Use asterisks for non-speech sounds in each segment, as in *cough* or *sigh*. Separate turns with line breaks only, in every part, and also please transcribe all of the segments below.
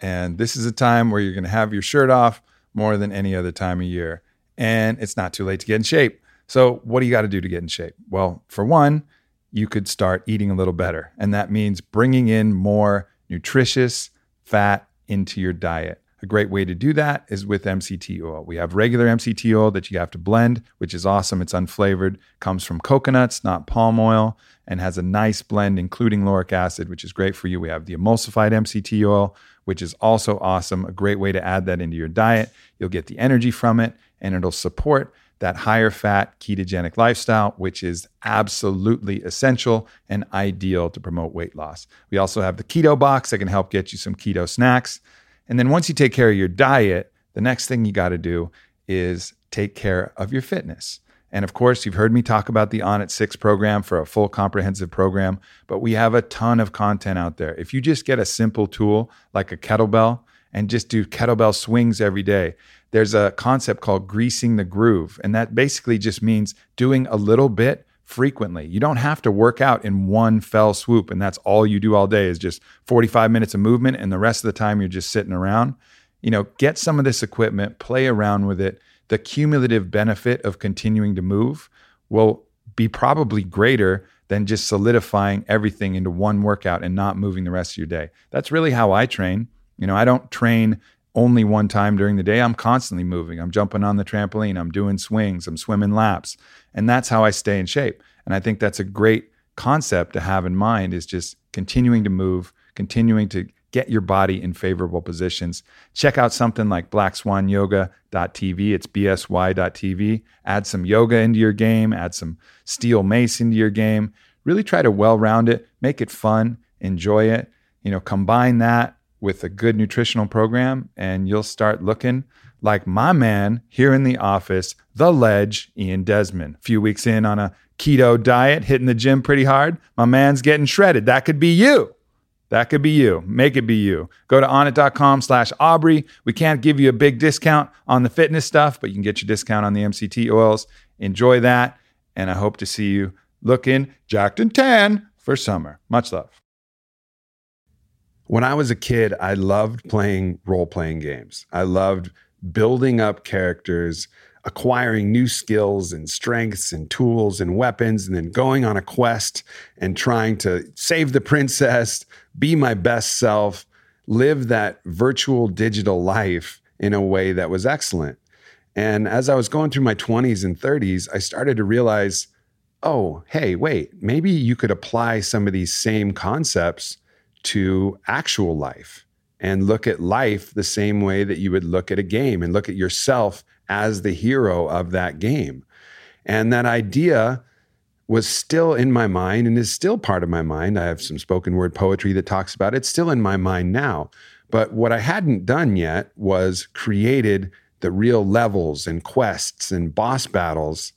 And this is a time where you're going to have your shirt off more than any other time of year. And it's not too late to get in shape. So, what do you got to do to get in shape? Well, for one, you could start eating a little better. And that means bringing in more nutritious fat into your diet. A great way to do that is with MCT oil. We have regular MCT oil that you have to blend, which is awesome. It's unflavored, comes from coconuts, not palm oil, and has a nice blend, including lauric acid, which is great for you. We have the emulsified MCT oil, which is also awesome. A great way to add that into your diet. You'll get the energy from it and it'll support that higher fat ketogenic lifestyle, which is absolutely essential and ideal to promote weight loss. We also have the keto box that can help get you some keto snacks. And then once you take care of your diet, the next thing you got to do is take care of your fitness. And of course, you've heard me talk about the Onnit 6 program for a full comprehensive program, but we have a ton of content out there. If you just get a simple tool like a kettlebell and just do kettlebell swings every day, there's a concept called greasing the groove. And that basically just means doing a little bit frequently. You don't have to work out in one fell swoop and that's all you do all day is just 45 minutes of movement and the rest of the time you're just sitting around. You know, get some of this equipment, play around with it the cumulative benefit of continuing to move will be probably greater than just solidifying everything into one workout and not moving the rest of your day. That's really how I train. You know, I don't train only one time during the day. I'm constantly moving. I'm jumping on the trampoline, I'm doing swings, I'm swimming laps. And that's how I stay in shape. And I think that's a great concept to have in mind is just continuing to move, continuing to get your body in favorable positions. Check out something like blackswanyoga.tv. It's bsy.tv. Add some yoga into your game, add some steel mace into your game. Really try to well round it, make it fun, enjoy it. You know, combine that with a good nutritional program, and you'll start looking like my man here in the office, the ledge, Ian Desmond. A few weeks in on a keto diet, hitting the gym pretty hard. My man's getting shredded. That could be you. That could be you. Make it be you. Go to onnit.com slash Aubrey. We can't give you a big discount on the fitness stuff, but you can get your discount on the MCT oils. Enjoy that. And I hope to see you looking jacked and tan for summer. Much love.
When I was a kid, I loved playing role playing games. I loved building up characters acquiring new skills and strengths and tools and weapons, and then going on a quest and trying to save the princess, be my best self, live that virtual digital life in a way that was excellent. And as I was going through my 20s and 30s, I started to realize oh, hey, wait, maybe you could apply some of these same concepts to actual life and look at life the same way that you would look at a game and look at yourself as the hero of that game. And that idea was still in my mind and is still part of my mind. I have some spoken word poetry that talks about it. It's still in my mind now. But what I hadn't done yet was created the real levels and quests and boss battles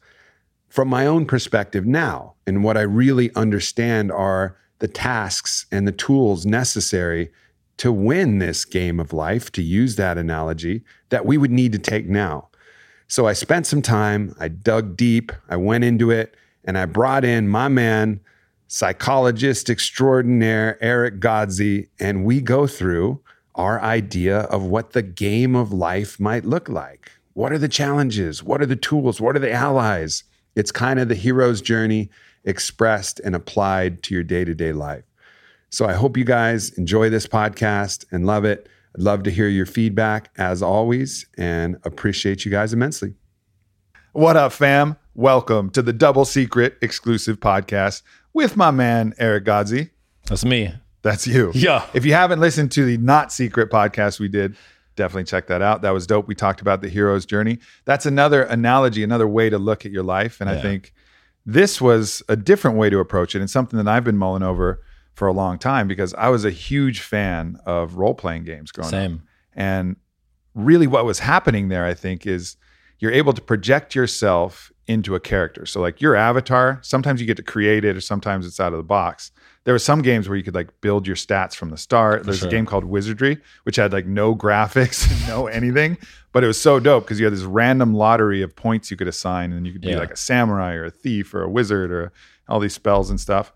from my own perspective now. And what I really understand are the tasks and the tools necessary to win this game of life, to use that analogy, that we would need to take now. So I spent some time, I dug deep, I went into it, and I brought in my man, psychologist extraordinaire Eric Godsey, and we go through our idea of what the game of life might look like. What are the challenges? What are the tools? What are the allies? It's kind of the hero's journey. expressed and applied to your day to day life. So I hope you guys enjoy this podcast and love it. I'd love to hear your feedback as always and appreciate you guys immensely.
What up, fam? Welcome to the Double Secret exclusive podcast with my man, Eric Godsey.
That's me.
That's you.
Yeah.
If you haven't listened to the Not Secret podcast we did, definitely check that out. That was dope. We talked about the hero's journey. That's another analogy, another way to look at your life. And I think this was a different way to approach it and something that I've been mulling over for a long time because I was a huge fan of role playing games growing up.
Same.
And really, what was happening there, I think, is you're able to project yourself into a character. So, like your avatar, sometimes you get to create it, or sometimes it's out of the box. There were some games where you could like build your stats from the start. There's
sure.
a game called Wizardry, which had like no graphics, and *laughs* no anything, but it was so dope because you had this random lottery of points you could assign, and you could be like a samurai or a thief or a wizard or all these spells and stuff.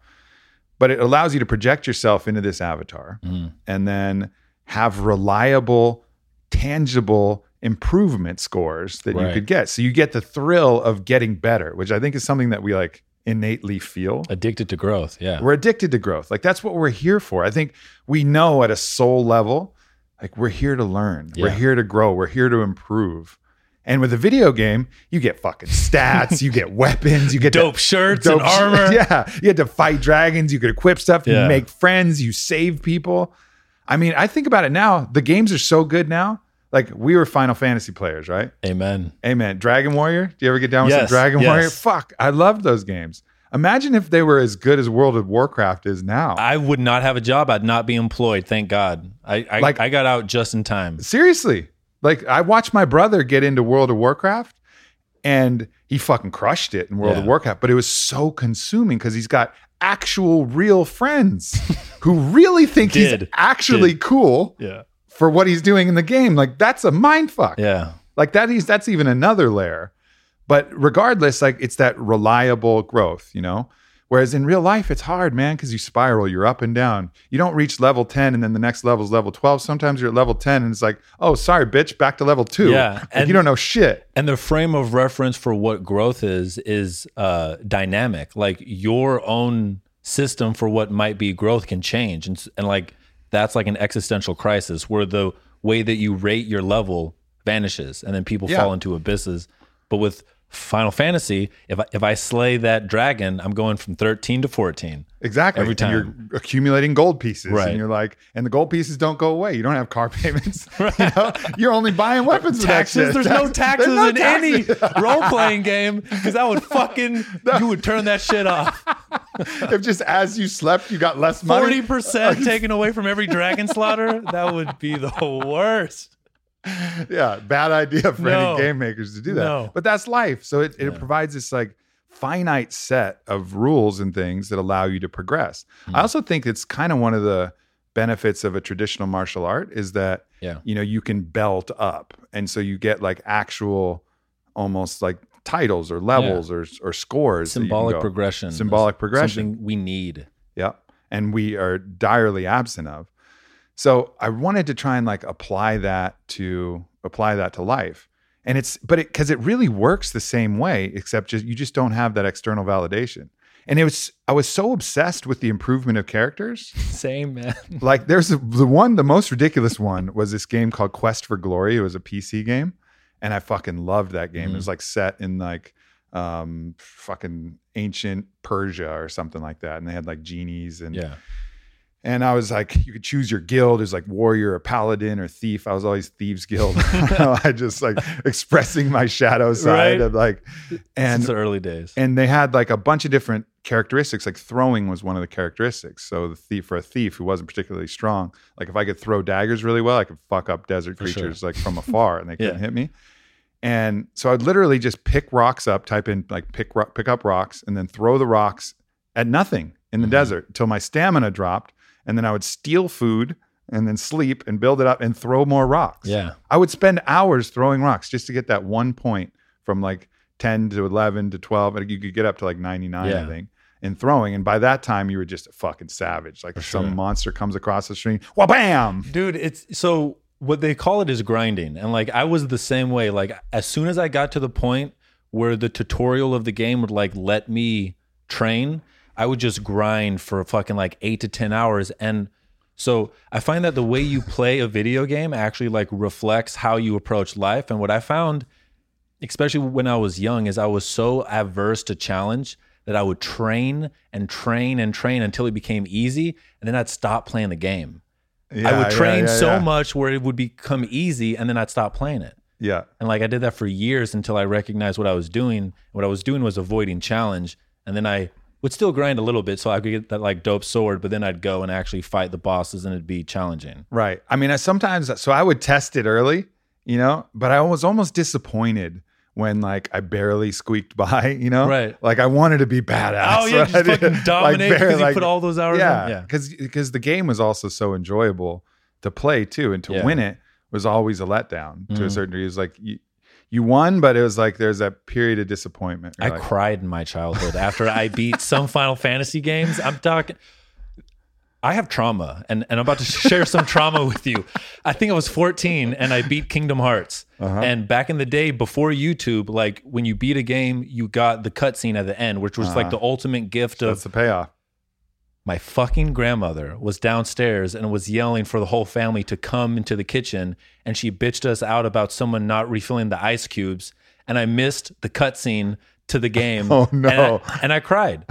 But it allows you to project yourself into this avatar
Mhm.
and then have reliable, tangible improvement scores that you could get. So you get the thrill of getting better, which I think is something that we like innately feel.
Addicted to growth. Yeah.
We're addicted to growth. Like that's what we're here for. I think we know at a soul level, like we're here to learn. We're here to grow. We're here to improve. And with a video game, you get fucking stats, you get *laughs* weapons, you get to-
Dope shirts
dope
and armor. *laughs*
Yeah. You had to fight dragons. You could equip stuff. You make friends. You save people. I mean, I think about it now. The games are so good now. Like we were Final Fantasy players, right?
Amen.
Amen. Dragon Warrior. Do you ever get down with some Dragon
yes.
Warrior? Fuck. I loved those games. Imagine if they were as good as World of Warcraft is now.
I would not have a job. I'd not be employed. Thank God. I I,
Like-
I got out just in time.
Seriously. Like I watched my brother get into World of Warcraft and he fucking crushed it in World of Warcraft, but it was so consuming because he's got actual real friends who really think he's
Did.
actually cool
Yeah.
for what he's doing in the game. Like that's a mind fuck.
Yeah.
Like that is that's even another layer. But regardless, like it's that reliable growth, you know? Whereas in real life, it's hard, man, because you spiral, you're up and down. You don't reach level 10 and then the next level is level 12. Sometimes you're at level 10 and it's like, oh, sorry, bitch, back to level two.
Yeah,
Like,
and-
you don't know shit.
And the frame of reference for what growth is is uh, dynamic. Like your own system for what might be growth can change, and and like that's like an existential crisis where the way that you rate your level vanishes, and then people
Yeah.
fall into abysses. But with Final Fantasy, if I, if I slay that dragon, I'm going from 13 to 14.
Exactly.
Every
And
time.
you're accumulating gold pieces.
Right.
And you're like, and the gold pieces don't go away. You don't have car *laughs* payments. *laughs* You know? You're only buying weapons
taxes. There's no taxes
There's no
in any *laughs* role playing game because that would fucking you would turn that shit off.
if just as you slept, you got less money.
Forty percent taken away from every dragon slaughter. That would be the worst. *laughs*
yeah, bad idea for
No.
any game makers to do that.
No.
But that's life. So it, it
Yeah.
provides this like finite set of rules and things that allow you to progress.
Hmm.
I also think it's kind of one of the benefits of a traditional martial art is that
Yeah.
you know you can belt up and so you get like actual almost like titles or levels or or scores that you can
Symbolic progression.
Symbolic progression.
Something we need.
Yep. And we are direly absent of. So I wanted to try and like apply that to apply that to life. And it's but it because it really works the same way, except just you just don't have that external validation. And it was I was so obsessed with the improvement of characters. *laughs*
Same man. *laughs*
Like there's a, the one, the most ridiculous one was this game called Quest for Glory. It was a PC game. And I fucking loved that game. It was like set in like um fucking ancient Persia or something like that. And they had like genies and
Yeah.
And I was like, you could choose your guild as like warrior or paladin or thief. I was always thieves guild. *laughs* *laughs* I just like expressing my shadow side
Right.
of like, and
Since the early days.
and they had like a bunch of different characteristics. Like throwing was one of the characteristics. So the thief for a thief who wasn't particularly strong, like if I could throw daggers really well, I could fuck up desert
For sure.
creatures like from afar and they *laughs* couldn't
Yeah.
hit me. And so I'd literally just pick rocks up, type in like pick pick up rocks, and then throw the rocks at nothing in the
Mhm.
desert until my stamina dropped, and then I would steal food and then sleep and build it up and throw more rocks.
Yeah.
I would spend hours throwing rocks just to get that one point from like 10 to 11 to 12. and You could get up to like 99, I think, in throwing. And by that time, you were just a fucking savage. Like
For
some
sure.
monster comes across the stream, wha bam!
Dude, it's so what they call it is grinding. And like I was the same way. Like as soon as I got to the point where the tutorial of the game would like let me train, I would just grind for fucking like eight to 10 hours. And so I find that the way you play a video game actually like reflects how you approach life. And what I found, especially when I was young, is I was so averse to challenge that I would train and train and train until it became easy. And then I'd stop playing the game. I
Yeah,
would
yeah,
train
yeah,
so
yeah.
much where it would become easy and then I'd stop playing it.
Yeah.
And like I did that for years until I recognized what I was doing. What I was doing was avoiding challenge. And then I would still grind a little bit so I could get that like dope sword, but then I'd go and actually fight the bosses and it'd be challenging.
Right. I mean, I sometimes so I would test it early, you know, but I was almost disappointed when like I barely squeaked *laughs* by, you know,
Right.
Like I wanted to be badass.
Oh, yeah, just fucking *laughs* dominate because you put all those hours
yeah,
in. Yeah.
because because the game was also so enjoyable to play too, and to
Yeah.
win it was always a letdown to a
Mhm.
certain degree. It was like you you won, but it was like there's that period of disappointment. You're
I
like,
cried in my childhood after I beat some Final Fantasy games. I'm talking. I have trauma, and, and I'm about to share some trauma with you. I think I was 14 and I beat Kingdom Hearts.
Uh-huh.
And back in the day, before YouTube, like when you beat a game, you got the cutscene at the end, which was like
Uh-huh.
the ultimate gift
that's
of
the payoff.
My fucking grandmother was downstairs and was yelling for the whole family to come into the kitchen and she bitched us out about someone not refilling the ice cubes and I missed the cutscene to the game. *laughs*
Oh,
And
no.
I, and I cried.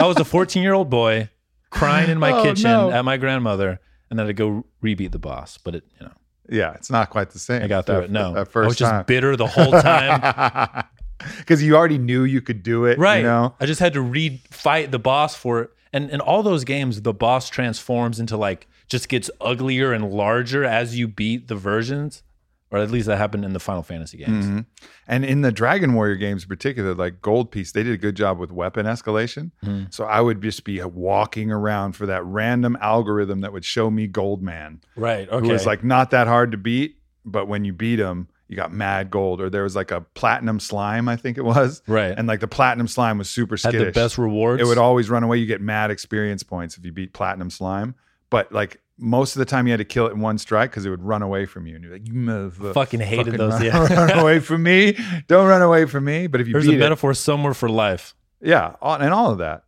I was a 14 year old boy crying in my *laughs*
Oh,
kitchen
no.
at my grandmother and then I'd go rebeat the boss. But it, you know,
Yeah, it's not quite the same.
I got through
that,
it. No,
that
I
first
was just
time.
bitter the whole time. *laughs*
because you already knew you could do it,
Right.
You know,
I just had to re fight the boss for it. And in all those games, the boss transforms into like just gets uglier and larger as you beat the versions. Or at least that happened in the Final Fantasy games.
Mhm. and in the Dragon Warrior games, in particular, like Gold Piece, they did a good job with weapon escalation.
Mhm.
So I would just be walking around for that random algorithm that would show me Gold Man,
Right.
who
Okay.
was like not that hard to beat, but when you beat him, you got mad gold. Or there was like a platinum slime, I think it was,
right.
and like the platinum slime was super
had
skittish.
the best rewards.
it would always run away. You get mad experience points if you beat platinum slime, but like most of the time you had to kill it in one strike because it would run away from you. And you're like, you
fucking hated
fucking
those.
Run, *laughs*
Yeah.
run away from me. Don't run away from me. But if you
There's a
beat it,
metaphor somewhere for life.
yeah, and all of that.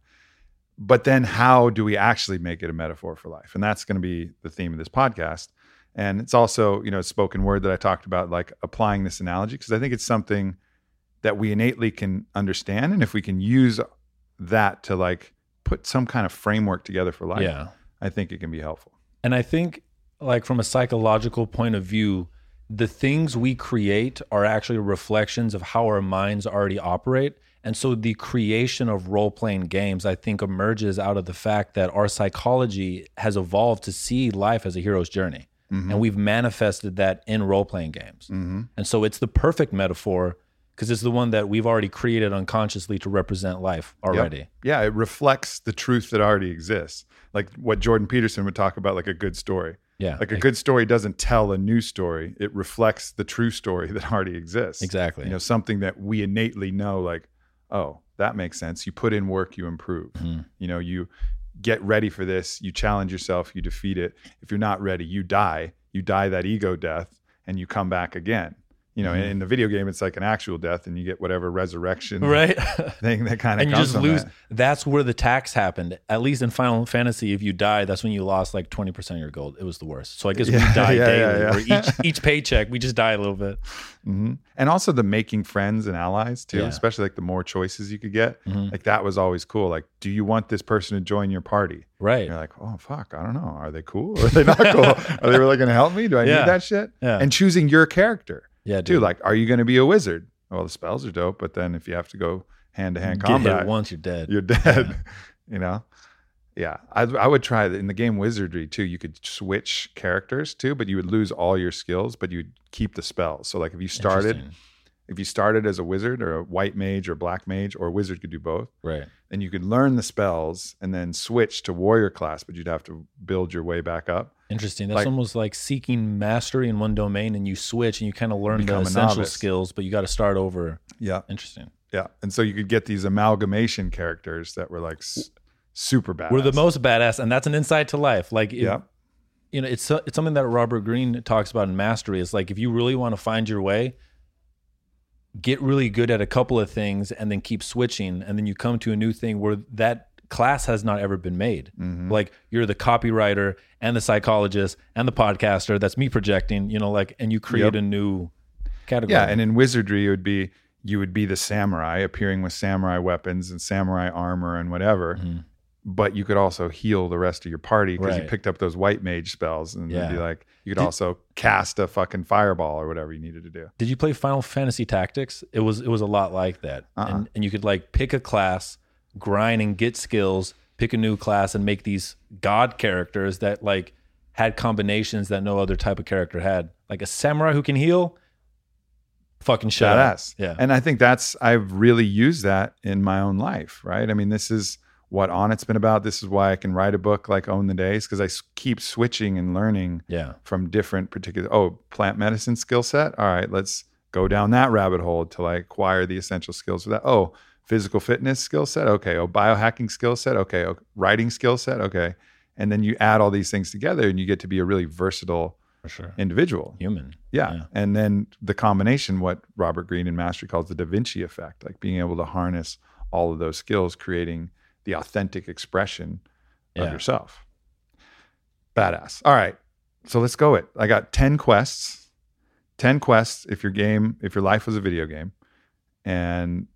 But then how do we actually make it a metaphor for life? And that's going to be the theme of this podcast. And it's also, you know, spoken word that I talked about, like applying this analogy, because I think it's something that we innately can understand. And if we can use that to like put some kind of framework together for life,
yeah.
I think it can be helpful.
And I think, like, from a psychological point of view, the things we create are actually reflections of how our minds already operate. And so the creation of role playing games, I think, emerges out of the fact that our psychology has evolved to see life as a hero's journey.
Mhm.
And we've manifested that in role playing games.
Mhm.
And so it's the perfect metaphor because it's the one that we've already created unconsciously to represent life already.
Yeah, it reflects the truth that already exists. Like what Jordan Peterson would talk about, like a good story.
Yeah.
Like a good story doesn't tell a new story; it reflects the true story that already exists.
Exactly.
You know, something that we innately know, like, oh, that makes sense. You put in work, you improve.
Mhm.
You know, you get ready for this. You challenge yourself. You defeat it. If you're not ready, you die. You die that ego death, and you come back again. You know,
Mhm.
in the video game, it's like an actual death, and you get whatever resurrection *laughs*
Right.
thing that kind of
and you just lose.
that.
That's where the tax happened. At least in Final Fantasy, if you die, that's when you lost like twenty percent of your gold. It was the worst. So I guess *laughs*
Yeah,
we die
yeah,
daily.
yeah.
Where each *laughs* each paycheck, we just die a little bit.
hmm And also the making friends and allies too, especially like the more choices you could get.
Mhm.
Like that was always cool. Like, do you want this person to join your party?
Right.
You're like, oh fuck, I don't know. Are they cool? Are they not cool? are they really going to help me? Do I need that shit?
Yeah.
And choosing your character
yeah,
too.
dude.
Like, are you going to be a wizard? Well, the spells are dope, but then if you have to go hand to hand combat,
once, you're dead.
you're dead. *laughs* you know. Yeah, I, I would try in the game Wizardry too. You could switch characters too, but you would lose all your skills, but you'd keep the spells. So, like if you started, if you started as a wizard or a white mage or black mage or a wizard could do both,
right.
then you could learn the spells and then switch to warrior class, but you'd have to build your way back up.
Interesting. That's
Like-
almost like seeking mastery in one domain, and you switch, and you kind of learn the
Become
essential
novice.
skills, but you got to start over.
Yeah,
Interesting.
yeah. And so you could get these amalgamation characters that were like s- super bad.
We're the most badass, and that's an insight to life. Like, if-
Yeah.
you know, it's so- it's something that Robert Greene talks about in Mastery. Is like if you really want to find your way, get really good at a couple of things and then keep switching and then you come to a new thing where that class has not ever been made mm-hmm. like you're the copywriter and the psychologist and the podcaster that's me projecting you know like and you create
Yep.
a new category
Yeah, and in wizardry, it would be you would be the samurai appearing with samurai weapons and samurai armor and whatever. Mm-hmm. But you could also heal the rest of your party because you picked up those white mage spells, and it'd be like you could also cast a fucking fireball or whatever you needed to do.
Did you play Final Fantasy Tactics? It was it was a lot like that,
Uh-uh.
and and you could like pick a class, grind and get skills, pick a new class, and make these god characters that like had combinations that no other type of character had. Like a samurai who can heal, fucking shut up.
Badass.
Yeah,
And I think that's I've really used that in my own life, right? I mean, this is what Onnit's been about. This is why I can write a book like Own the Days because I keep switching and learning
yeah,
from different particular oh plant medicine skill set all right let's go down that rabbit hole till i acquire the essential skills for that oh physical fitness skill set okay oh biohacking skill set okay oh, writing skill set okay. And then you add all these things together and you get to be a really versatile
sure.
individual.
Human.
yeah.
Yeah.
and then the combination what robert greene in mastery calls the da vinci effect like being able to harness all of those skills creating the authentic expression of yourself. Badass. All right. So let's go it. I got 10 quests. 10 quests if your game if your life was a video game. And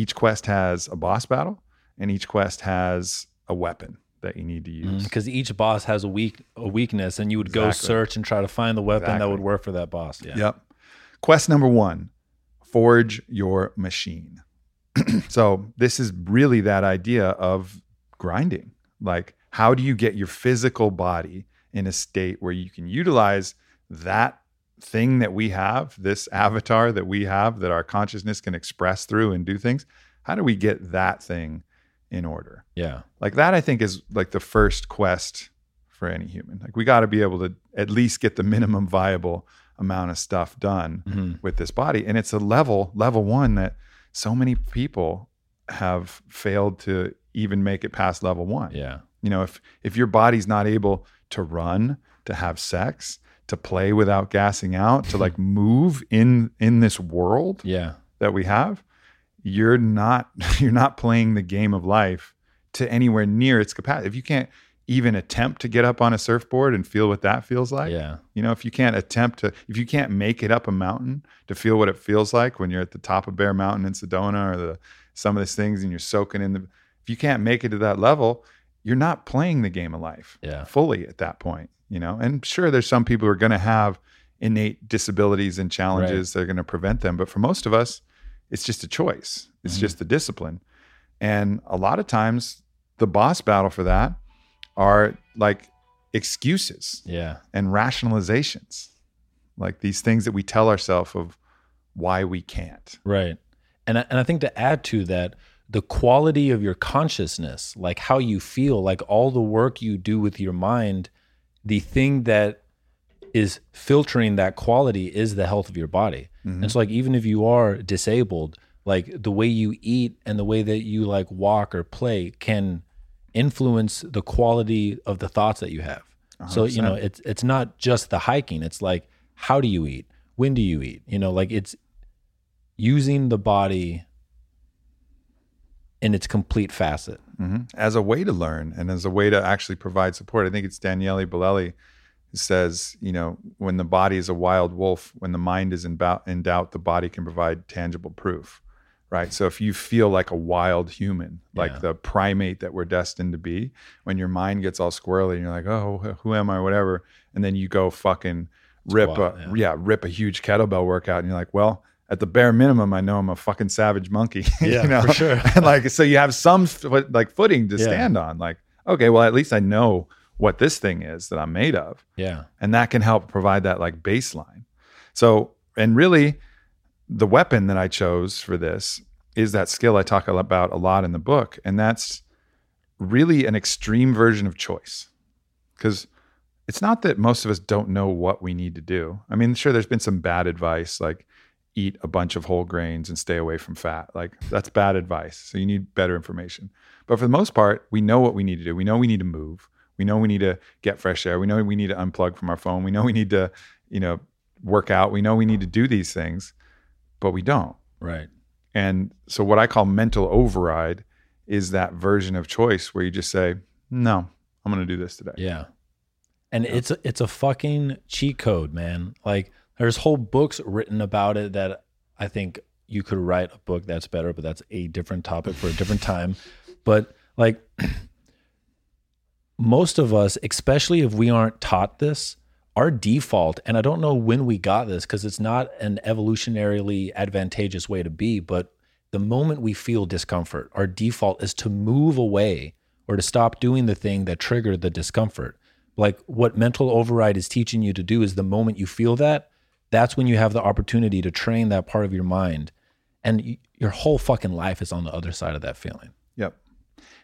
each quest has a boss battle and each quest has a weapon that you need to mm, use
Because each boss has a weak a weakness, and you would go search and try to find the weapon that would work for that boss. Yeah,
Yep. Quest number one forge your machine. *clears throat* so, this is really that idea of grinding. Like, how do you get your physical body in a state where you can utilize that thing that we have, this avatar that we have that our consciousness can express through and do things? How do we get that thing in order?
yeah,
like that i think is like the first quest for any human like we got to be able to at least get the minimum viable amount of stuff done
Mhm.
with this body and it's a level level one that so many people have failed to even make it past level one
yeah,
you know if if your body's not able to run to have sex to play without gassing out to like *laughs* move in in this world
yeah,
that we have, you're not *laughs* you're not playing the game of life to anywhere near its capacity. If you can't even attempt to get up on a surfboard and feel what that feels like,
yeah,
you know, if you can't attempt to, if you can't make it up a mountain to feel what it feels like when you're at the top of Bear Mountain in Sedona or the some of these things and you're soaking in the, if you can't make it to that level, you're not playing the game of life
yeah,
fully at that point, you know. And sure, there's some people who are going to have innate disabilities and challenges that are going to prevent them, but for most of us, it's just a choice. It's
Mhm.
just the discipline, and a lot of times, the boss battle for that are like excuses
yeah,
and rationalizations, like these things that we tell ourselves of why we can't.
Right. And I, and I think to add to that, the quality of your consciousness, like how you feel, like all the work you do with your mind, the thing that is filtering that quality is the health of your body. And so like even if you are disabled, like the way you eat and the way that you like walk or play can influence the quality of the thoughts that you have. So you know, it's it's not just the hiking. It's like how do you eat? When do you eat? You know, like it's using the body in its complete facet.
Mhm. as a way to learn and as a way to actually provide support. I think it's Daniele Bolelli who says, you know, when the body is a wild wolf, when the mind is in, bou- in doubt, the body can provide tangible proof, right? So if you feel like a wild human, like
Yeah.
the primate that we're destined to be, when your mind gets all squirrely and you're like, oh, who am I, whatever, and then you go fucking rip
Squat,
a
yeah.
yeah rip a huge kettlebell workout and you're like, well. At the bare minimum, I know I'm a fucking savage monkey. *laughs*
Yeah,
you know?
for sure.
and *laughs* like, so you have some like footing to
Yeah.
stand on. Like, okay, well, at least I know what this thing is that I'm made of,
Yeah.
and that can help provide that like baseline. So, and really, the weapon that I chose for this is that skill I talk about a lot in the book, and that's really an extreme version of choice, because it's not that most of us don't know what we need to do. I mean, sure, there's been some bad advice like eat a bunch of whole grains and stay away from fat. Like that's bad advice. So you need better information. But for the most part, we know what we need to do. We know we need to move. We know we need to get fresh air. We know we need to unplug from our phone. We know we need to, you know, work out. We know we need to do these things. but we don't.
Right.
And so, what I call mental override is that version of choice where you just say, "No, I'm going to do this today."
Yeah. And it's a, it's a fucking cheat code, man. Like there's whole books written about it that I think you could write a book that's better, but that's a different topic for a different time. But like *clears throat* most of us, especially if we aren't taught this, our default, and I don't know when we got this because it's not an evolutionarily advantageous way to be, but the moment we feel discomfort, our default is to move away or to stop doing the thing that triggered the discomfort. Like what mental override is teaching you to do is the moment you feel that, that's when you have the opportunity to train that part of your mind. And y- your whole fucking life is on the other side of that feeling.
Yep.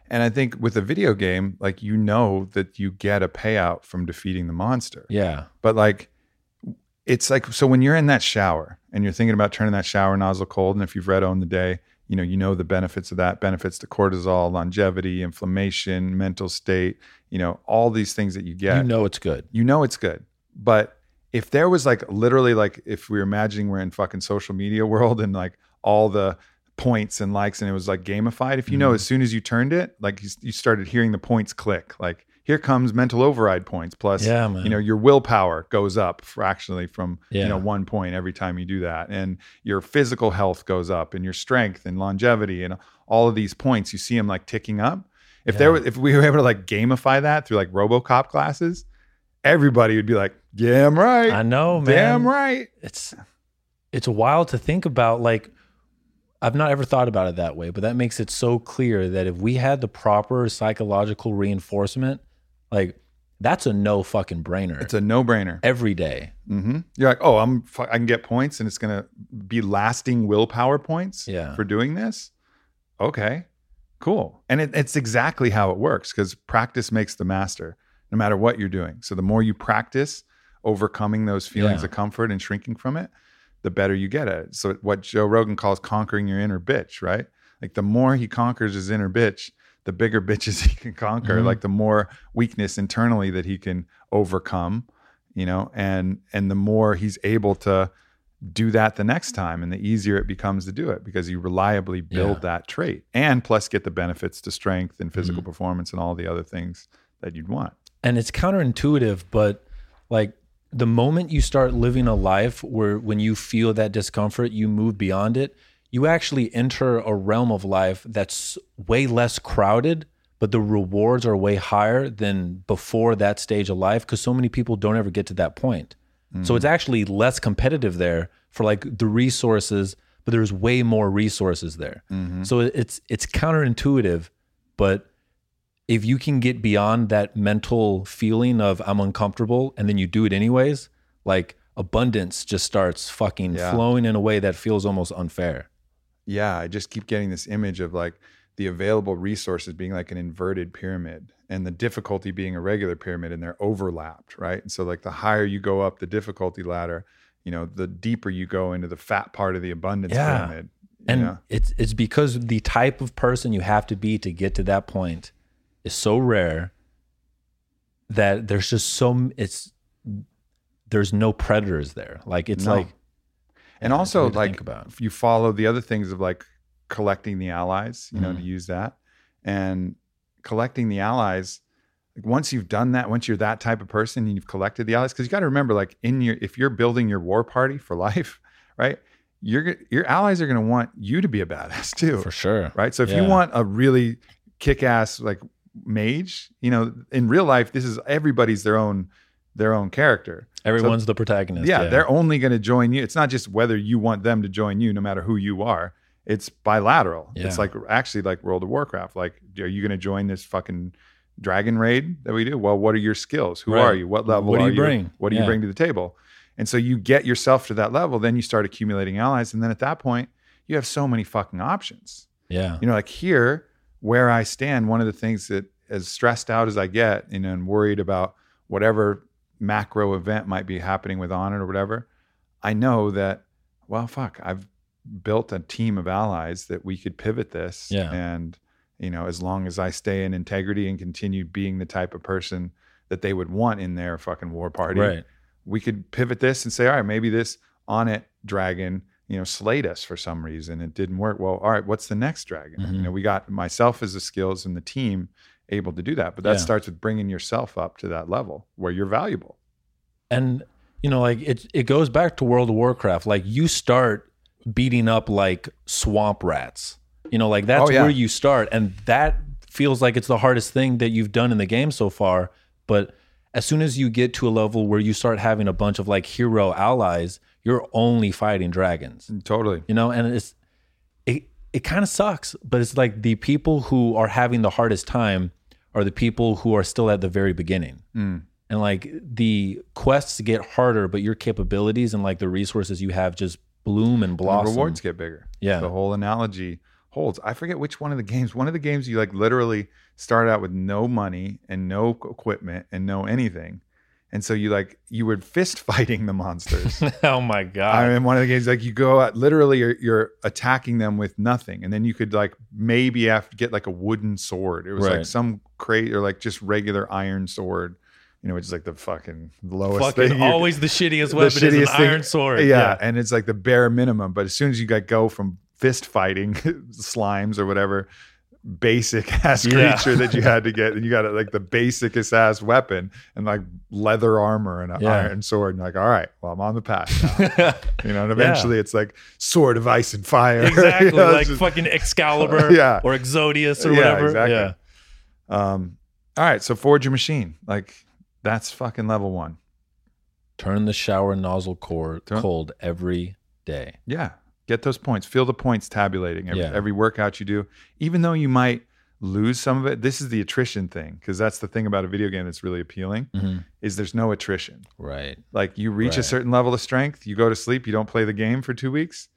And I think with a video game, like you know that you get a payout from defeating the monster.
Yeah.
But like it's like so when you're in that shower and you're thinking about turning that shower nozzle cold, and if you've read Own the Day, you know, you know the benefits of that, benefits to cortisol, longevity, inflammation, mental state, you know, all these things that you get.
You know it's good.
you know it's good. But if there was like literally like if we are imagining we're in fucking social media world and like all the points and likes and it was like gamified, if you know
Mhm.
as soon as you turned it, like you, you started hearing the points click, like here comes mental override points plus
Yeah, man.
you know your willpower goes up fractionally from you know one point every time you do that and your physical health goes up and your strength and longevity and all of these points you see them like ticking up if there
Yeah.
was if we were able to like gamify that through like robocop classes everybody would be like damn right
I know, man.
damn right
it's it's wild to think about like I've not ever thought about it that way, but that makes it so clear that if we had the proper psychological reinforcement, like that's a no fucking brainer
it's a no-brainer
every day.
Mm-hmm. you're like oh i'm i can get points and it's gonna be lasting willpower points
Yeah.
for doing this okay cool and it, it's exactly how it works because practice makes the master no matter what you're doing so the more you practice overcoming those feelings
Yeah.
of comfort and shrinking from it the better you get at it so what joe rogan calls conquering your inner bitch right like the more he conquers his inner bitch the bigger *laughs* bitches he can conquer
Mhm.
like the more weakness internally that he can overcome you know and and the more he's able to do that the next time and the easier it becomes to do it because you reliably build
Yeah.
that trait and plus get the benefits to strength and physical
Mm-hmm.
performance and all the other things that you'd want
And it's counterintuitive, but like the moment you start living a life where when you feel that discomfort, you move beyond it, you actually enter a realm of life that's way less crowded, but the rewards are way higher than before that stage of life because so many people don't ever get to that point. So it's mm. actually less competitive there for like the resources, but there's way more resources there. Mm-hmm. So it's it's counterintuitive, but if you can get beyond that mental feeling of I'm uncomfortable and then you do it anyways, like abundance just starts fucking
Yeah.
flowing in a way that feels almost unfair.
yeah i just keep getting this image of like the available resources being like an inverted pyramid and the difficulty being a regular pyramid and they're overlapped right and so like the higher you go up the difficulty ladder you know the deeper you go into the fat part of the abundance
Yeah.
pyramid
And
know?
it's it's because the type of person you have to be to get to that point is so rare that there's just so it's there's no predators there. Like it's
No.
like
and
Yeah,
also like you follow the other things of like collecting the allies you know
Mhm.
to use that and collecting the allies like once you've done that once you're that type of person and you've collected the allies because you got to remember like in your if you're building your war party for *laughs* life right you're your allies are going to want you to be a badass *laughs* too
for sure.
right so if
Yeah.
you want a really kick-ass like mage you know in real life this is everybody's their own their own character
Everyone's the protagonist.
yeah, they're only going to join you. It's not just whether you want them to join you, no matter who you are. It's bilateral. It's like actually like World of Warcraft. Like, are you going to join this fucking dragon raid that we do? Well, what are your skills? Who
Right.
are you? What level
What do
are
you bring?
What do
Yeah.
you bring to the table? And so you get yourself to that level, then you start accumulating allies, and then at that point, you have so many fucking options.
yeah.
You know, like here where I stand, one of the things that as stressed out as I get, you know, and worried about whatever macro event might be happening with Onnit or whatever, I know that, well, fuck, I've built a team of allies that we could pivot this.
Yeah.
And, you know, as long as I stay in integrity and continue being the type of person that they would want in their fucking war party,
Right.
we could pivot this and say, all right, maybe this Onnit dragon you know, slayed us for some reason. It didn't work. Well, all right, what's the next dragon?
Mhm.
You know, we got myself as the skills and the team able to do that. But that
Yeah.
starts with bringing yourself up to that level where you're valuable.
and you know like it it goes back to world of warcraft like you start beating up like swamp rats you know like that's
Oh, yeah.
where you start and that feels like it's the hardest thing that you've done in the game so far but as soon as you get to a level where you start having a bunch of like hero allies you're only fighting dragons
Totally.
you know and it's it it kind of sucks but it's like the people who are having the hardest time are the people who are still at the very beginning
Mm.
and like the quests get harder but your capabilities and like the resources you have just bloom and
The
blossom
rewards get bigger.
Yeah.
The whole analogy holds. I forget which one of the games. One of the games you like literally start out with no money and no equipment and no anything. And so you like you were fist *laughs* fighting the monsters. *laughs*
oh my god!
I mean, one of the games like you go out literally you're, you're attacking them with nothing, and then you could like maybe have to get like a wooden sword. It was like some crate or like just regular iron sword, you know, which is like the fucking lowest
fucking
thing. you-
always the *laughs* shittiest
the
weapon is an
shittiest thing-
iron sword
yeah, and it's like the bare minimum. But as soon as you got go from fist fighting slimes or whatever basic *laughs* ass
Yeah.
creature that you *laughs* had to get, and you got it like the basicest ass weapon and like leather armor and an
Yeah.
iron sword, and like, all right, well, I'm on the path now. *laughs* you know, and
Yeah.
eventually it's like sword of ice and fire. You
exactly
know,
like
just-
fucking excalibur
Yeah.
or exodius or
Yeah,
whatever
exactly.
yeah
um, all right, so forge your machine, like that's fucking level one.
turn the shower nozzle cord
Turn-
cold every day
Yeah. Get those points. Feel the points tabulating every,
Yeah.
every workout you do. Even though you might lose some of it, this is the attrition thing. Because that's the thing about a video game that's really appealing
Mhm.
is there's no attrition.
right
Like you reach a certain level of strength, you go to sleep, you don't play the game for two weeks,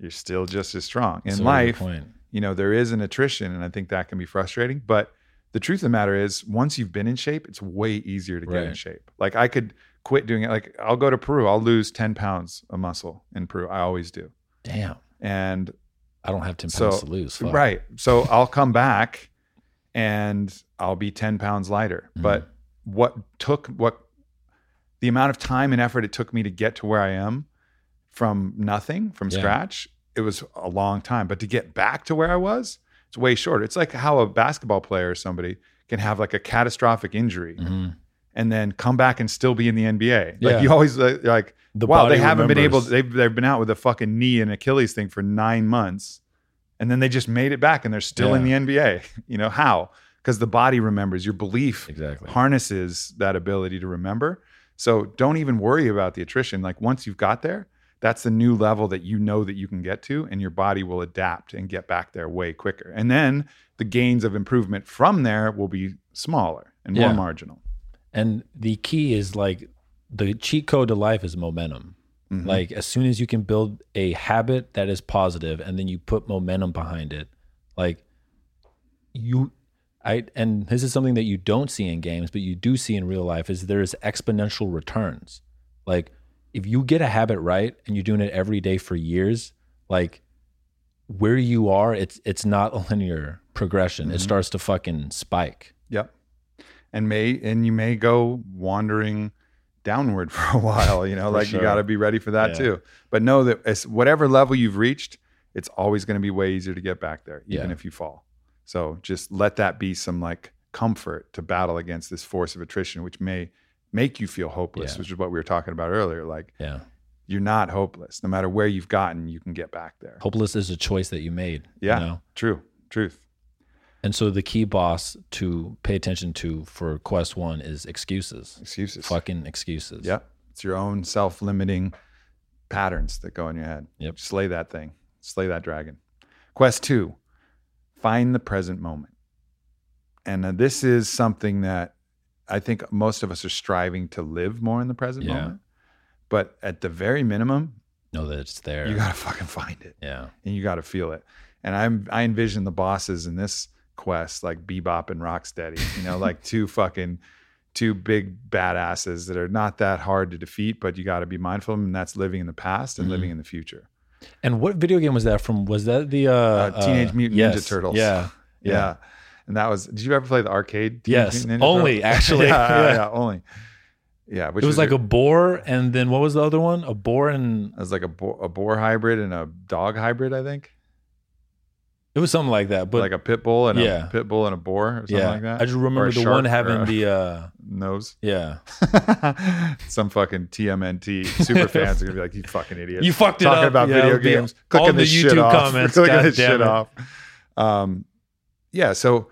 you're still just as strong. In
That's a really good
life, you know, there is an attrition, and I think that can be frustrating. But the truth of the matter is, once you've been in shape, it's way easier to get in shape. Like I could quit doing it. Like I'll go to Peru, I'll lose 10 pounds of muscle in Peru. I always do.
Damn
And
i don't have 10
So,
pounds to lose Fuck.
right. So I'll come back and I'll be 10 pounds lighter.
Mhm.
But what took what the amount of time and effort it took me to get to where I am from nothing, from
Yeah.
scratch, it was a long time. But to get back to where I was, it's way shorter. It's like how a basketball player or somebody can have like a catastrophic injury
Mhm.
And then come back and still be in the NBA. Like
Yeah.
you always uh, like
the
wow, they haven't been able.
remembers.
They've they've been out with a fucking knee and Achilles thing for nine months, and then they just made it back, and they're still in the NBA. *laughs* You know how? Because the body remembers. Your belief
exactly
harnesses that ability to remember. So don't even worry about the attrition. Like once you've got there, that's the new level that you know that you can get to, and your body will adapt and get back there way quicker. And then the gains of improvement from there will be smaller and more
Yeah.
marginal.
And the key is like the cheat code to life is momentum.
Mhm.
Like as soon as you can build a habit that is positive and then you put momentum behind it, like you I and this is something that you don't see in games, but you do see in real life is there's exponential returns. Like if you get a habit right and you're doing it every day for years, like where you are, it's it's not a linear progression. It
Mhm.
starts to fucking spike.
Yep. And may and you may go wandering downward *laughs* for a while, you know, like
sure.
you got to be ready for that
Yeah.
too. But know that as whatever level you've reached, it's always going to be way easier to get back there even
Yeah.
if you fall. So just let that be some like comfort to battle against this force of attrition which may make you feel hopeless,
Yeah.
which is what we were talking about earlier like
Yeah.
you're not hopeless. No matter where you've gotten, you can get back there.
Hopeless is a choice that you made.
Yeah.
You know?
True. Truth.
And so the key boss to pay attention to for quest one is excuses.
Excuses.
Fucking excuses.
Yep. It's your own self limiting patterns that go in your head.
Yep.
Slay that thing, slay that dragon. Quest two find the present moment. And uh, this is something that I think most of us are striving to live more in the present
Yeah.
moment. But at the very minimum,
Know that it's there.
you got to fucking find it
yeah.
and you got to feel it. And I'm I envision the bosses in this quest like Bebop and Rocksteady, you know, like *laughs* two fucking two big badasses that are not that hard to defeat, but you got to be mindful of them. And that's living in the past and
Mhm.
living in the future.
And what video game was that from? Was that the uh,
Uh, Teenage Mutant
yes.
Ninja Turtles. *laughs*
Yeah.
Yeah. And that was. Did you ever play the arcade? Teenage
Yes,
Mutant Ninja
only,
Turtles? *laughs*
actually.
yeah,
Yeah.
yeah, only. Yeah, which
it was like a boar, and then what was the other one? A boar and
it was like a boar, a boar hybrid and a dog hybrid, I think.
It was something like that. But
like a pit bull and
Yeah.
a pit bull and a boar or something
yeah,
like that.
I just remember the one having the uh, *laughs*
nose.
yeah. *laughs*
Some fucking TMNT super *laughs* fans are gonna be like, "You fucking idiot!"
You fucked it
Talking
up.
about
Yeah,
video games,
all
clicking
the
this shit
YouTube comments.
clicking
God
this shit
it.
off. Um, yeah, so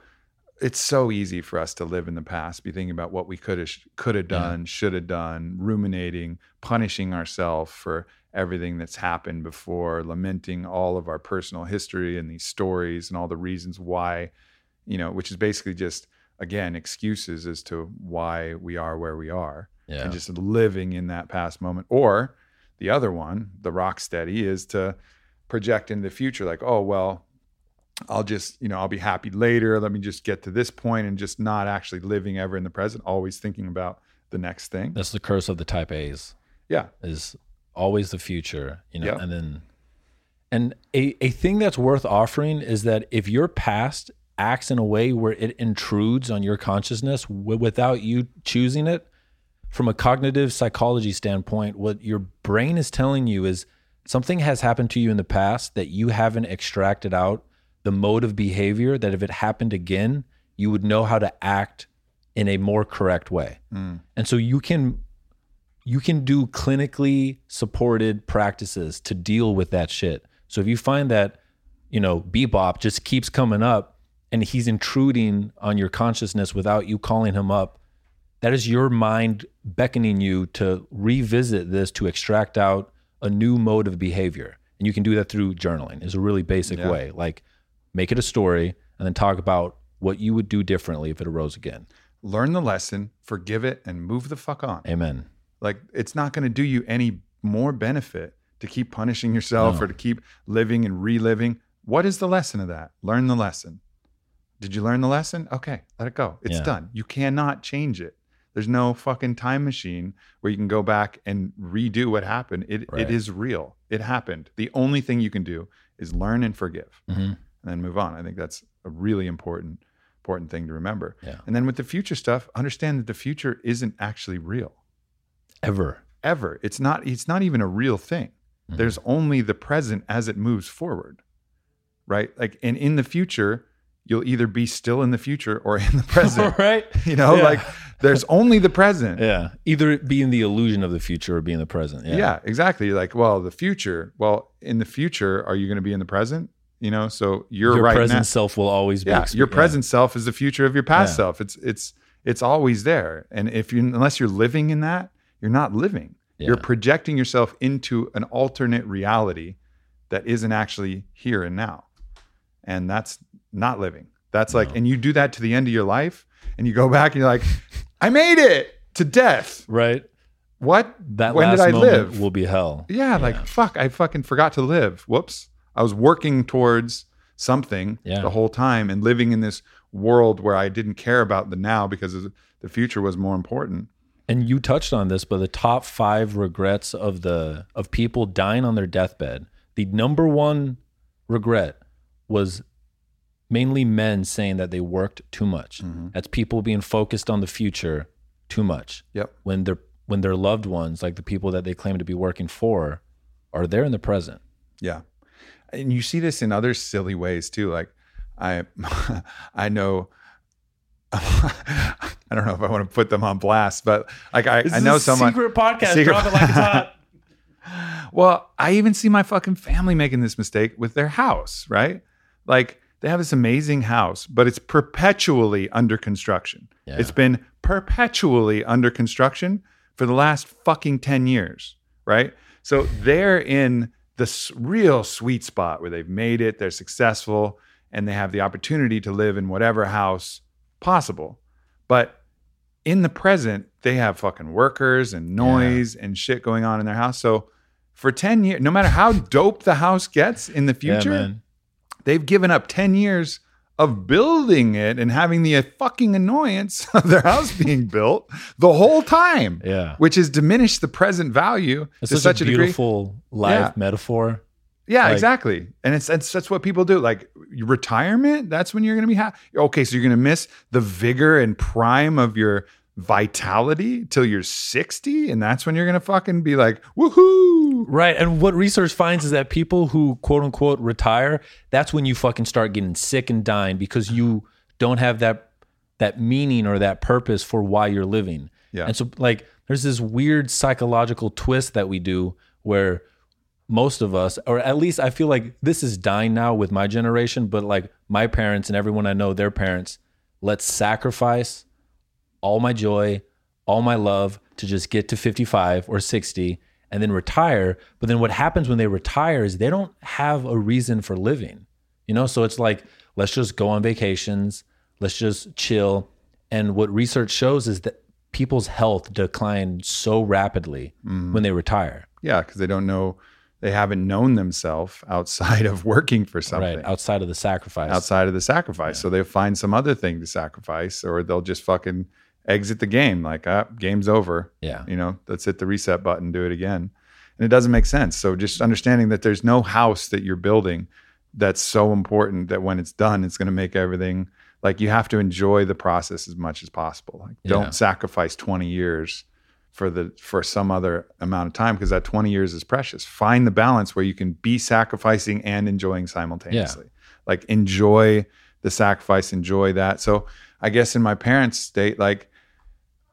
it's so easy for us to live in the past, be thinking about what we could have, could have done, should have done, ruminating, punishing ourselves for everything that's happened before, lamenting all of our personal history and these stories and all the reasons why, you know, which is basically just again excuses as to why we are where we are
Yeah.
and just living in that past moment. Or the other one, the Rocksteady, is to project into the future, like, oh well, I'll just, you know, I'll be happy later. Let me just get to this point and just not actually living ever in the present, always thinking about the next thing.
That's the curse of the type A's.
Yeah.
Is always the future, you know,
Yeah.
and then and a, a thing that's worth offering is that if your past acts in a way where it intrudes on your consciousness w- without you choosing it, from a cognitive psychology standpoint, what your brain is telling you is something has happened to you in the past that you haven't extracted out the mode of behavior that if it happened again, you would know how to act in a more correct way. Mm. And so you can you can do clinically supported practices to deal with that shit. So if you find that, you know, bebop just keeps coming up and he's intruding on your consciousness without you calling him up, that is your mind beckoning you to revisit this to extract out a new mode of behavior. And you can do that through journaling. Is a really basic
Yeah.
way. Like make it a story and then talk about what you would do differently if it arose again.
Learn the lesson, forgive it, and move the fuck on.
Amen.
Like it's not going to do you any more benefit to keep punishing yourself
No.
or to keep living and reliving. What is the lesson of that? Learn the lesson. Did you learn the lesson? Okay, let it go. It's
Yeah.
done. You cannot change it. There's no fucking time machine where you can go back and redo what happened. It
Right.
it is real. It happened. The only thing you can do is learn and forgive
hmm
and then move on. I think that's a really important important thing to remember.
Yeah.
And then with the future stuff, understand that the future isn't actually real
Ever.
ever. It's not it's not even a real thing.
Mhm.
There's only the present as it moves forward. Right? Like and in the future, you'll either be still in the future or *laughs* in the present. *laughs*
right?
you know,
Yeah.
like there's only the present.
Yeah. Either it be in the illusion of the future or be in the present.
Yeah.
Yeah.
exactly. Like, well, the future. Well, in the future, are you going to be in the present? You know, so you're
Your
right
present
now.
self will always be.
Yeah, your present self is the future of your past
Yeah.
self. It's it's it's always there. And if you unless you're living in that, you're not living. You're projecting yourself into an alternate reality that isn't actually here and now. And that's not living. That's like, and you do that to the end of your life, and you go *laughs* back and you're like, I made it to death.
Right.
What?
That
when
last
did I
moment
live?
will be hell.
yeah, like fuck, I fucking forgot to live. Whoops. I was working towards something
Yeah.
the whole time and living in this world where I didn't care about the now because the future was more important.
And you touched on this, but the top five regrets of the of people dying on their deathbed, the number one regret was mainly men saying that they worked too much.
Mm-hmm.
That's people being focused on the future too much.
Yep.
When their when their loved ones, like the people that they claim to be working for, are there in the present.
Yeah. And you see this in other silly ways too. Like I *laughs* I know *laughs* I don't know if I want to put them on blast, but like I, I know someone
podcast.
Secret- Drop it like it's hot. *laughs* Well, I even see my fucking family making this mistake with their house, right? Like they have this amazing house, but it's perpetually under construction.
Yeah.
It's been perpetually under construction for the last fucking 10 years, right? So they're in the s- real sweet spot where they've made it, they're successful, and they have the opportunity to live in whatever house possible. But in the present, they have fucking workers and noise and shit going on in their house. So for 10 years, no matter how dope the house gets in the future,
man.
they've given up 10 years of building it and having the fucking annoyance *laughs* of their house being *laughs* built the whole time,
Yeah.
which has diminished the present value
It's
to
such,
such
a
a degree.
beautiful life
Yeah.
metaphor.
Yeah,
Like-
exactly. And it's that's that's what people do. Like retirement, that's when you're going to be happy. Okay, so you're going to miss the vigor and prime of your vitality till you're 60 and that's when you're gonna fucking be like woohoo
Right. And what research finds is that people who quote unquote retire, that's when you fucking start getting sick and dying because you don't have that that meaning or that purpose for why you're living.
Yeah.
And so like there's this weird psychological twist that we do where most of us, or at least I feel like this is dying now with my generation, but like my parents and everyone I know, their parents, let's sacrifice all my joy, all my love to just get to 55 or 60 and then retire. But then what happens when they retire is they don't have a reason for living. You know, so it's like let's just go on vacations, let's just chill. And what research shows is that people's health decline so rapidly mm-hmm. when they retire.
yeah because they don't know they haven't known themselves outside of working for something
Right. Outside of the sacrifice.
outside of the sacrifice so they'll find some other thing to sacrifice or they'll just fucking exit the game like ah, game's over
Yeah.
you know let's hit the reset button do it again and it doesn't make sense so just understanding that there's no house that you're building that's so important that when it's done it's going to make everything like you have to enjoy the process as much as possible like
Yeah.
don't sacrifice 20 years for the for some other amount of time because that 20 years is precious find the balance where you can be sacrificing and enjoying simultaneously like enjoy the sacrifice enjoy that so i guess in my parents state like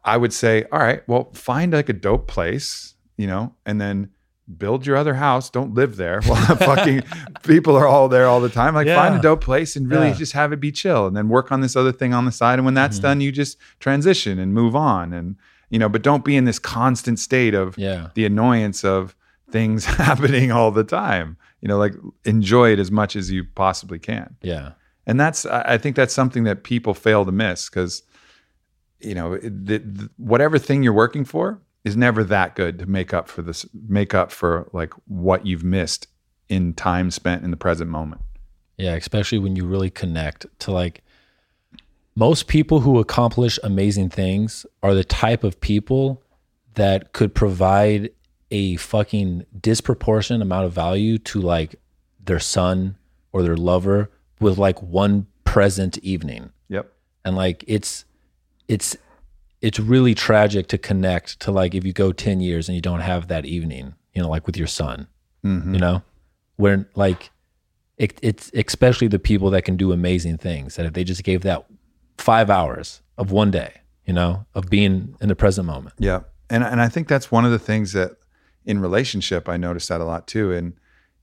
I would say, all right, well, find like a dope place, you know, and then build your other house. Don't live there. *laughs* Well, *laughs* fucking people are all there all the time. Like find a dope place and really
Yeah.
just have it be chill and then work on this other thing on the side. And when that's
Mhm.
done, you just transition and move on. And, you know, but don't be in this constant state of
Yeah.
the annoyance of things *laughs* happening all the time. You know, like enjoy it as much as you possibly can
Yeah.
and that's i think that's something that people fail to miss because you know the, the, whatever thing you're working for is never that good to make up for this make up for like what you've missed in time spent in the present moment
Yeah, especially when you really connect to like most people who accomplish amazing things are the type of people that could provide a fucking disproportionate amount of value to like their son or their lover with like one present evening.
yep
And like it's it's it's really tragic to connect to like if you go 10 years and you don't have that evening, you know, like with your son
Mhm.
you know where like it, it's especially the people that can do amazing things that if they just gave that five hours of one day you know of being in the present moment.
Yeah. And and i think that's one of the things that in relationship i noticed that a lot too. And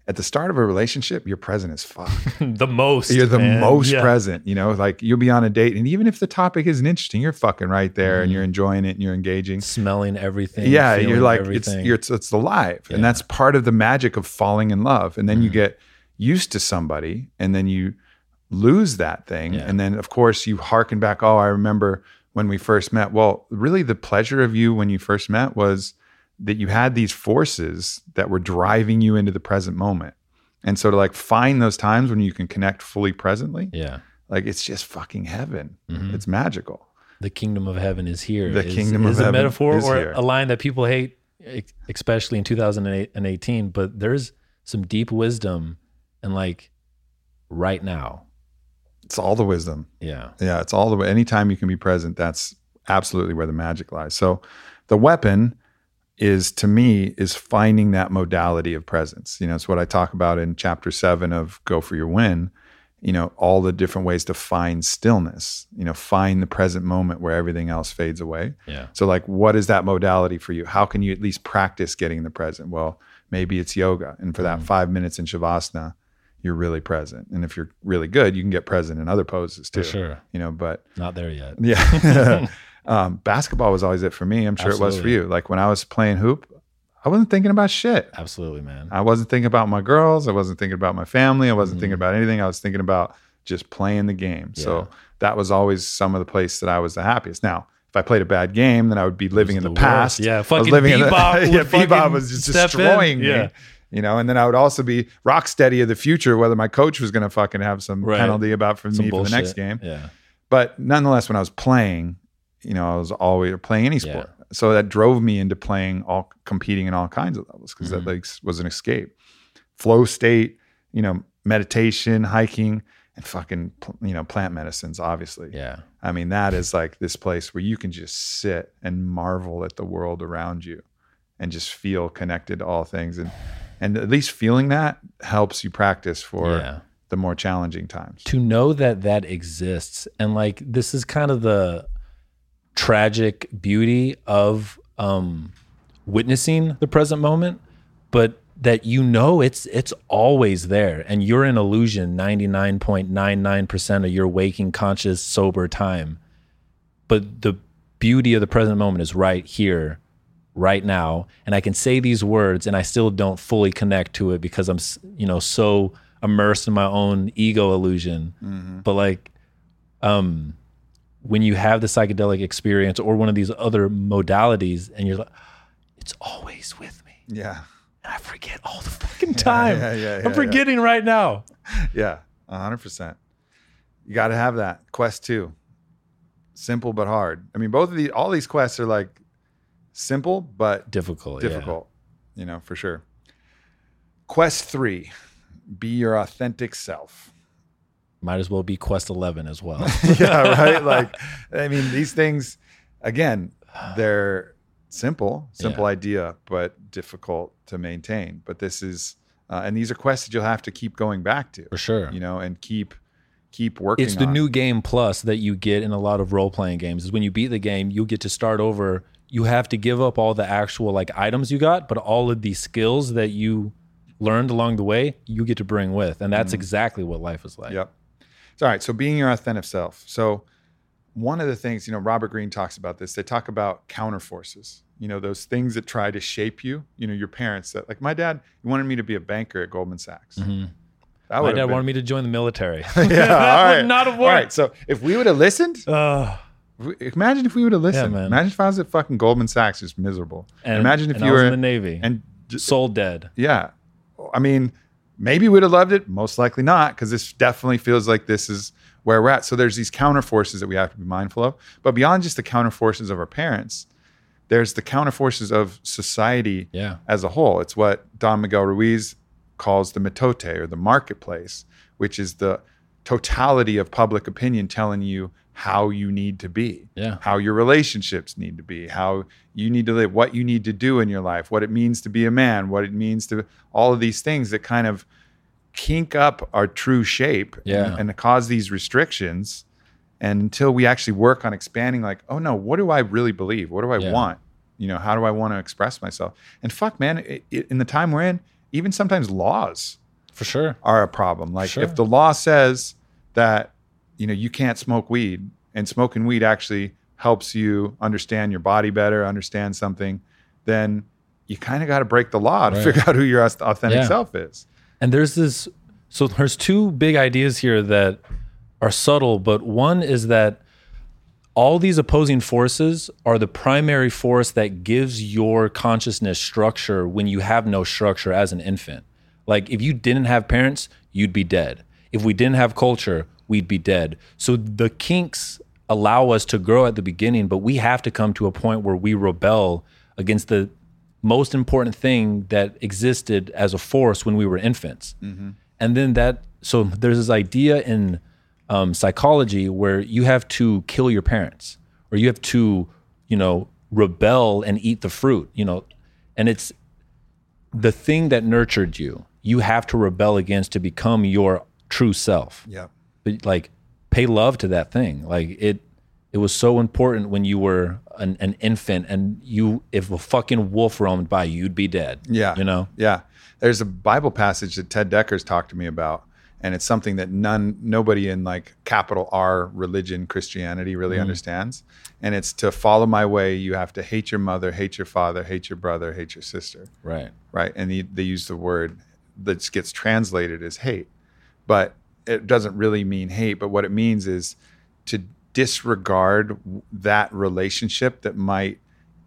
at the start of a relationship you're present as fuck *laughs*
the most
you're the most present you know like you'll be on a date and even if the topic isn't interesting you're fucking right there and mm-hmm. you're enjoying it and you're engaging.
Smelling everything
yeah you're like
everything.
it's you're it's, it's alive
Yeah.
and that's part of the magic of falling in love. And then you mm. get used to somebody and then you lose that thing.
Yeah.
and then of course you harken back oh i remember when we first met. Well really the pleasure of you when you first met was that you had these forces that were driving you into the present moment. And so to like find those times when you can connect fully presently
yeah.
like it's just fucking heaven.
Mhm.
it's magical.
The kingdom of heaven is here.
The
is-
kingdom of
is a
heaven
metaphor
is
or
here.
a line that people hate especially in 2018 but there's some deep wisdom and like right now
it's all the wisdom
yeah
Yeah, it's all the way. Anytime you can be present, that's absolutely where the magic lies. So, the weapon is to me is finding that modality of presence. You know, it's what I talk about in chapter seven of Go for Your Win. You know, all the different ways to find stillness. You know, find the present moment where everything else fades away.
yeah
So, like, what is that modality for you? How can you at least practice getting the present? Well, maybe it's yoga, and for that mm. five minutes in shavasana, you're really present. And if you're really good, you can get present in other poses too.
for sure
You know, but
not there yet
yeah. *laughs* *laughs* um, basketball was always it for me. I'm sure it was for you. Like when I was playing hoop, I wasn't thinking about shit.
absolutely man
I wasn't thinking about my girls. I wasn't thinking about my family. I wasn't
Mhm.
thinking about anything. I was thinking about just playing the game.
Yeah.
So that was always some of the place that I was the happiest. Now, if I played a bad game, then I would be living in the,
the
past.
Yeah,
I was
fucking
living in the- *laughs* yeah, Bebop was just
step in.
destroying me.
Yeah.
You know, and then I would also be Rocksteady of the future, whether my coach was going to fucking have some
Right.
penalty about for
Some
me for the next game.
Yeah.
But nonetheless when i was playing you know i was always playing any sport. So that drove me into playing all competing in all kinds of levels because
Mhm.
that like was an escape. Flow state you know meditation hiking and fucking you know plant medicines obviously.
Yeah.
I mean, that is like this place where you can just sit and marvel at the world around you and just feel connected to all things. And and at least feeling that helps you practice for
Yeah.
the more challenging times.
to know that that exists and like this is kind of the tragic beauty of um witnessing the present moment but that you know it's it's always there and you're in illusion 99.99% of your waking conscious sober time but the beauty of the present moment is right here right now and i can say these words and i still don't fully connect to it because i'm you know so immersed in my own ego illusion but like um when you have the psychedelic experience or one of these other modalities and you're like it's always with me
Yeah.
and i forget all the fucking time
yeah, yeah, yeah,
i'm forgetting right now
Yeah. hundred percent. You gotta have that. Quest two. Simple but hard. I mean, both of these all these quests are like simple but
difficult yeah.
difficult, you know, for sure. Quest three. Be your authentic self.
might as well be quest 11 as well *laughs*
yeah, *laughs* right. Like, I mean, these things, again, they're simple, simple idea, but difficult to maintain. But this is, uh, and these are quests that you'll have to keep going back to,
for sure
you know, and keep keep working.
it's the
on.
new game plus that you get in a lot of role playing games is when you beat the game you get to start over you have to give up all the actual like items you got but all of the skills that you learned along the way you get to bring with and that's exactly what life is like
Yep. So, all right. So, being your authentic self. So, one of the things, you know, Robert Greene talks about this. They talk about counter forces. You know, those things that try to shape you. You know, your parents. That, like my dad, he wanted me to be a banker at Goldman Sachs.
Mm-hmm. my dad
been-
wanted me to join the military *laughs*
Yeah.
That
all
would
right. *laughs*
not have
All right. So, if we would have listened,
Ugh.
Imagine if we would have listened.
man.
Imagine if I was at fucking Goldman Sachs, just miserable.
and
imagine if
and
you were
in the navy
and just,
soul dead
yeah. I mean, maybe we'd have loved it. Most likely not, because this definitely feels like this is where we're at. So there's these counter forces that we have to be mindful of. But beyond just the counter forces of our parents, there's the counter forces of society
yeah
as a whole. It's what Don Miguel Ruiz calls the mitote or the marketplace, which is the totality of public opinion telling you how you need to be,
Yeah.
how your relationships need to be, how you need to live, what you need to do in your life, what it means to be a man, what it means to all of these things that kind of kink up our true shape
Yeah.
and, and cause these restrictions. And until we actually work on expanding, like, oh no, what do I really believe? What do I
Yeah.
want? You know, how do I want to express myself? And fuck, man, it, it, in the time we're in, even sometimes laws
for sure
are a problem. Like
Sure.
if the law says that you know you can't smoke weed, and smoking weed actually helps you understand your body better, understand something, then you kind of got to break the law to
Right.
figure out who your authentic
Yeah.
self is.
And there's this so there's two big ideas here that are subtle, but one is that all these opposing forces are the primary force that gives your consciousness structure when you have no structure as an infant. Like if you didn't have parents, you'd be dead. If we didn't have culture, we'd be dead. So the kinks allow us to grow at the beginning, but we have to come to a point where we rebel against the most important thing that existed as a force when we were infants. And then that, so there's this idea in um, psychology where you have to kill your parents or you have to, you know, rebel and eat the fruit, you know, and it's the thing that nurtured you, you have to rebel against to become your true self
Yeah.
But like pay love to that thing like it it was so important when you were an, an infant and you if a fucking wolf roamed by you you'd be dead
Yeah.
you know
Yeah. There's a Bible passage that Ted Dekker's talked to me about. And it's something that none, nobody in like capital R religion, Christianity really mm-hmm. understands. And it's to follow my way, you have to hate your mother, hate your father, hate your brother, hate your sister.
right
right? And they, they use the word that gets translated as hate, but it doesn't really mean hate. But what it means is to disregard that relationship that might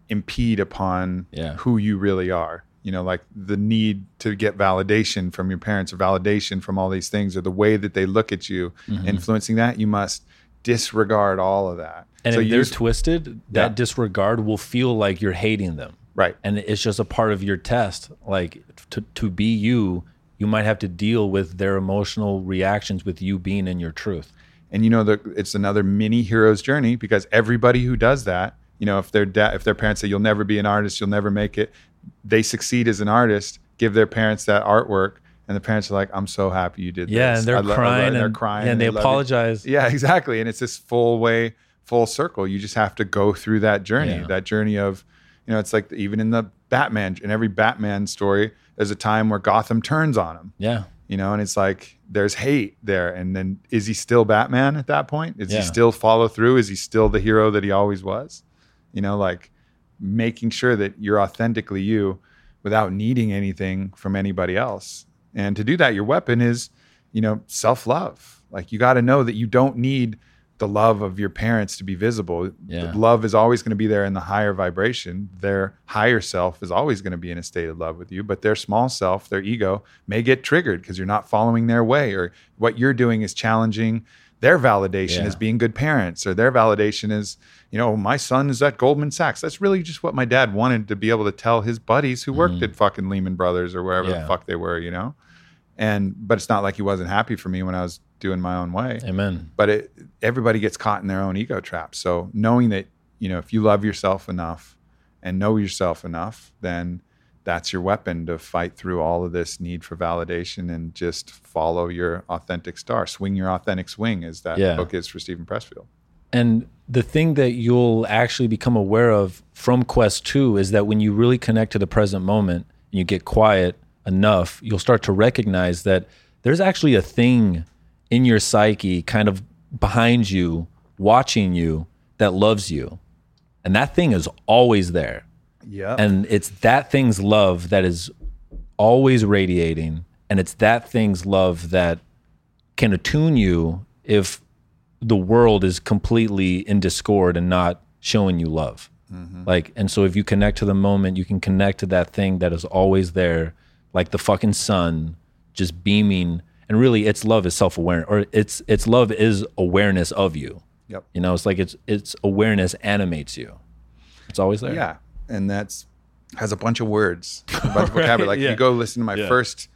impede upon
Yeah.
who you really are. You know, like the need to get validation from your parents or validation from all these things or the way that they look at you mm-hmm. influencing that. You must disregard all of that.
and
so
if they're twisted that
Yeah.
disregard will feel like you're hating them
right.
and it's just a part of your test like to, to be you you might have to deal with their emotional reactions with you being in your truth
And you know that it's another mini hero's journey because everybody who does that, you know, if their dad, if their parents say you'll never be an artist, you'll never make it, they succeed as an artist, give their parents that artwork, and the parents are like, "I'm so happy you did
Yeah,
this."
and they're
I lo- I lo-
crying
and they're crying,
yeah, and they
you."
apologize.
Yeah, *laughs* exactly. And it's this full way, full circle. You just have to go through that journey,
Yeah.
that journey of, you know, it's like even in the Batman, in every Batman story, there's a time where Gotham turns on him,
Yeah.
you know, and it's like there's hate there. And then is he still Batman at that point? Is
Yeah.
he still follow through? Is he still the hero that he always was? You know, like making sure that you're authentically you without needing anything from anybody else. And to do that, your weapon is, you know, self love. Like you got to know that you don't need the love of your parents to be visible.
Yeah.
The love is always going to be there in the higher vibration. Their higher self is always going to be in a state of love with you, but their small self, their ego, may get triggered because you're not following their way or what you're doing is challenging their validation
Yeah.
as being good parents or their validation is, you know, my son is at Goldman Sachs. That's really just what my dad wanted to be able to tell his buddies who worked at fucking Lehman Brothers or wherever
Mm-hmm. Yeah.
the fuck they were, you know? And but it's not like he wasn't happy for me when I was doing my own way
Amen.
but it, everybody gets caught in their own ego trap. So knowing that you know if you love yourself enough and know yourself enough, then that's your weapon to fight through all of this need for validation and just follow your authentic star, swing your authentic swing, as that
Yeah.
book is for Steven Pressfield.
And the thing that you'll actually become aware of from Quest 2 is that when you really connect to the present moment and you get quiet enough, you'll start to recognize that there's actually a thing in your psyche kind of behind you, watching you, that loves you. And that thing is always there.
Yeah,
And it's that thing's love that is always radiating. And it's that thing's love that can attune you if the world is completely in discord and not showing you love. Mm-hmm. Like, and so if you connect to the moment, you can connect to that thing that is always there, like the fucking sun just beaming. And really, its love is self awareness, or its its love is awareness of you.
yep.
You know, it's like it's its awareness animates you. It's always there.
Yeah, and that's has a bunch of words, a bunch of *laughs* vocabulary. Like
yeah.
you go listen to my
Yeah.
first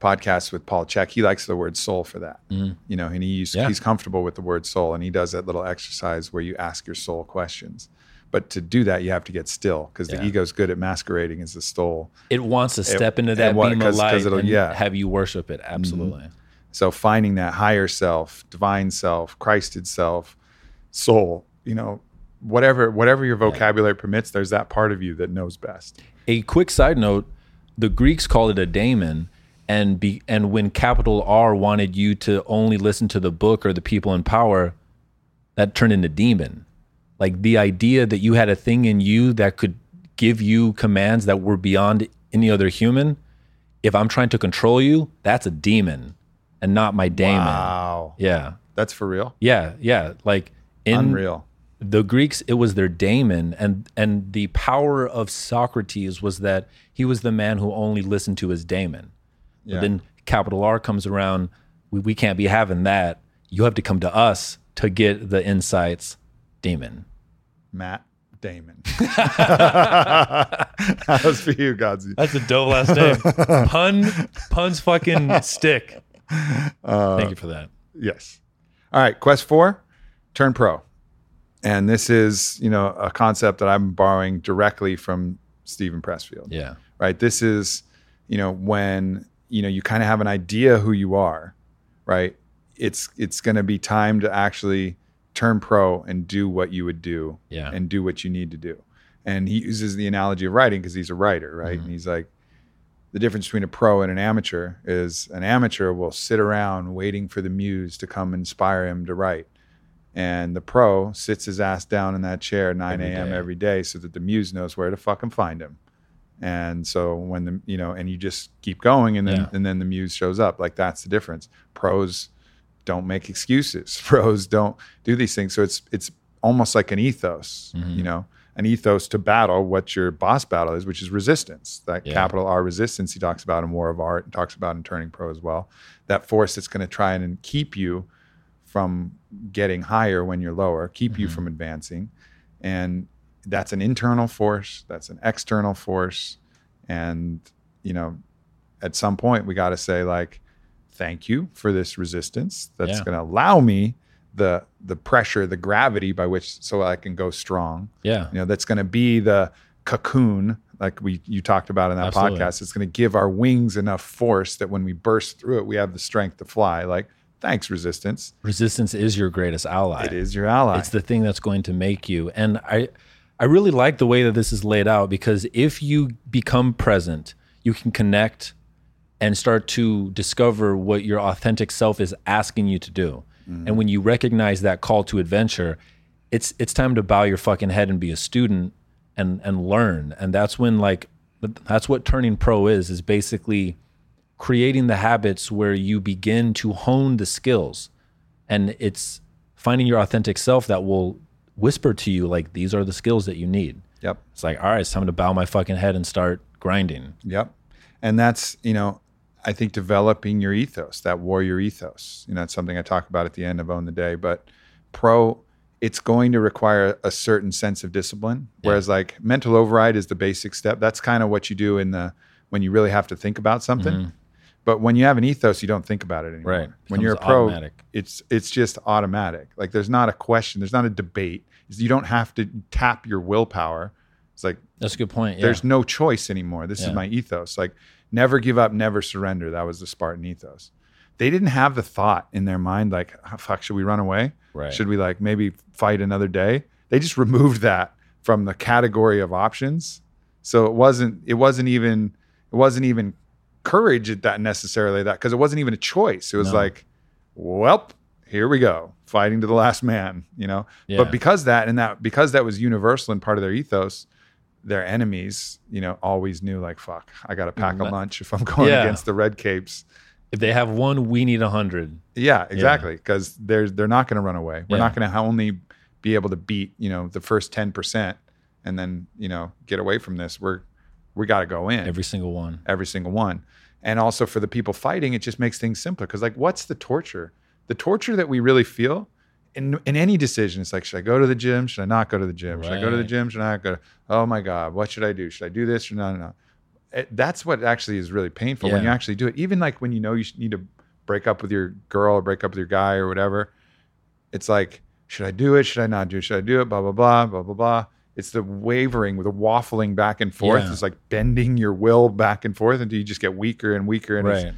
podcast with Paul Chek. He likes the word soul for that. You know, and he's
Mm-hmm. Yeah.
he's comfortable with the word soul, and he does that little exercise where you ask your soul questions. But to do that, you have to get still because the
Yeah.
ego's good at masquerading as the soul.
It wants to step into that beam
'cause-
of light and
yeah. Mm-hmm.
have you worship it. Absolutely.
So finding that higher self, divine self, Christed self, soul, you know, whatever whatever your vocabulary permits, there's that part of you that knows best.
A quick side note: the Greeks called it a daemon, and be and when capital R wanted you to only listen to the book or the people in power, that turned into demon. Like the idea that you had a thing in you that could give you commands that were beyond any other human. If I'm trying to control you, that's a demon, and not my daemon.
Wow.
Yeah,
That's for real.
yeah, yeah. Like in
Unreal.
the Greeks, it was their daemon, and and the power of Socrates was that he was the man who only listened to his daemon.
Yeah.
Then capital R comes around. We, we can't be having that. You have to come to us to get the insights, demon.
Matt Damon. *laughs* How's for you, Godzi?
That's a dope last name. *laughs* Pun, pun's fucking *laughs* stick. Uh, Thank you for that.
Yes. All right, quest four, turn pro. And this is, you know, a concept that I'm borrowing directly from Steven Pressfield.
Yeah,
Right. This is, you know, when, you know, you kind of have an idea who you are, right? It's it's gonna be time to actually turn pro and do what you would do
Yeah.
and do what you need to do. And he uses the analogy of writing because he's a writer, right?
Mm-hmm.
And he's like, the difference between a pro and an amateur is an amateur will sit around waiting for the muse to come inspire him to write. And the pro sits his ass down in that chair at 9 a.m. every day so that the muse knows where to fucking find him. And so when the you know, and you just keep going and then
Yeah.
and then the muse shows up. Like that's the difference. Pros don't make excuses. *laughs* Pros don't do these things. So it's it's almost like an ethos,
Mm-hmm.
you know, an ethos to battle what your boss battle is, which is resistance. That
Yeah.
capital R resistance he talks about in War of Art and talks about in Turning Pro as well. That force that's going to try and keep you from getting higher when you're lower, keep you from advancing. And that's an internal force, that's an external force. And, you know, at some point we got to say, like, thank you for this resistance that's
Yeah.
going to allow me the the pressure, the gravity by which so I can go strong.
Yeah.
You know, that's going to be the cocoon like we you talked about in that
Absolutely.
podcast. It's going to give our wings enough force that when we burst through it, we have the strength to fly. Like, thanks, resistance.
Resistance is your greatest ally.
It is your ally.
It's the thing that's going to make you. And I I really like the way that this is laid out because if you become present, you can connect and start to discover what your authentic self is asking you to do. Mm-hmm. And when you recognize that call to adventure, it's it's time to bow your fucking head and be a student and and learn. And that's when like that's what turning pro is is basically creating the habits where you begin to hone the skills and it's finding your authentic self that will whisper to you like these are the skills that you need
yep.
it's like all right it's time to bow my fucking head and start grinding
Yep. And that's, you know, I think developing your ethos, that warrior ethos. You know, it's something I talk about at the end of Own the Day. But pro, it's going to require a certain sense of discipline. Whereas like mental override is the basic step. That's kind of what you do in the when you really have to think about something. Mm-hmm. But when you have an ethos, you don't think about it anymore.
Right.
When you're a pro,
automatic.
it's it's just automatic. Like there's not a question, there's not a debate. You don't have to tap your willpower. It's like
that's a good point yeah.
there's no choice anymore. This
Yeah.
is my ethos. Like never give up, never surrender. That was the Spartan ethos. They didn't have the thought in their mind like, oh, fuck, should we run away?
Right.
Should we like maybe fight another day? They just removed that from the category of options. So it wasn't it wasn't even it wasn't even courage at that necessarily that because it wasn't even a choice. It was
No.
like, well, here we go, fighting to the last man, you know.
Yeah.
But because that and that because that was universal and part of their ethos, their enemies, you know, always knew like, fuck, I got to pack a
Mm,
lunch if I'm going
Yeah.
against the red capes.
if they have one we need a hundred
Yeah, exactly. Because they're they're not going to run away. We're
Yeah.
not going to only be able to beat you know the first ten percent and then you know get away from this. We're we got to go in
every single one
every single one. And also for the people fighting, it just makes things simpler. Because like, what's the torture? The torture that we really feel in in any decision. It's like, should I go to the gym? Should I not go to the gym? Should I go to the gym? Should I not go? Oh my God, what should I do? Should I do this or no? No, no. It- that's what actually is really painful when you actually do it. Even like when you know you need to break up with your girl or break up with your guy or whatever. It's like, should I do it? Should I not do it? Should I do it? Blah blah blah blah blah blah. It's the wavering, the waffling back and forth.
Yeah.
It's like bending your will back and forth until you just get weaker and weaker, and
right
it's,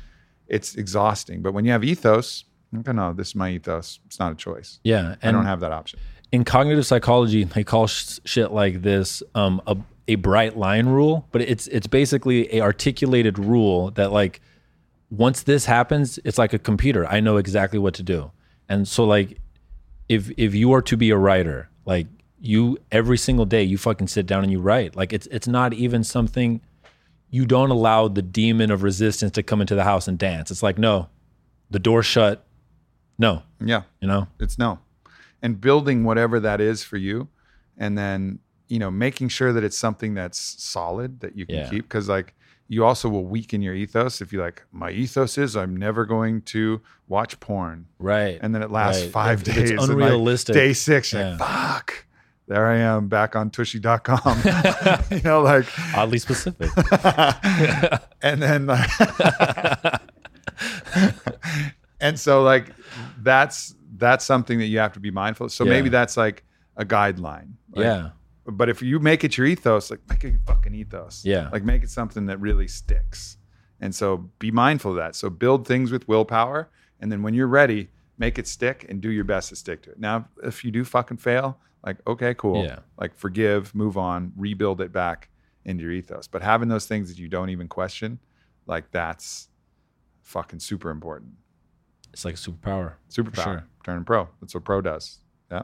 it's exhausting. But when you have ethos, okay, no, this is my ethos. It's not a choice.
yeah
I don't have that option.
in cognitive psychology they call sh- shit like this um, a, a bright line rule but it's it's basically a articulated rule that like once this happens it's like a computer i know exactly what to do and so like if if you are to be a writer like you every single day you fucking sit down and you write like it's it's not even something you don't allow the demon of resistance to come into the house and dance it's like no the door shut no
Yeah,
you know
it's no. And building whatever that is for you, and then you know making sure that it's something that's solid that you can
Yeah.
keep. Because like you also will weaken your ethos if you like. My ethos is I'm never going to watch porn.
right
and then it lasts
Right.
five
If
days.
it's
and, like,
unrealistic.
day six, you're like, fuck. There I am back on tushy.com. *laughs* *laughs* you know, like,
oddly specific *laughs*
and then, like, and so, like, that's that's something that you have to be mindful. of. So maybe that's like a guideline. Like,
yeah
But if you make it your ethos, like, make it your fucking ethos.
Yeah.
Like, make it something that really sticks. And so be mindful of that. So build things with willpower. And then when you're ready, make it stick and do your best to stick to it. Now, if you do fucking fail, like, okay, cool.
Yeah.
Like, forgive, move on, rebuild it back into your ethos. But having those things that you don't even question, like, that's fucking super important.
It's like a superpower.
Superpower.
sure.
Turning pro. That's what pro does. Yeah.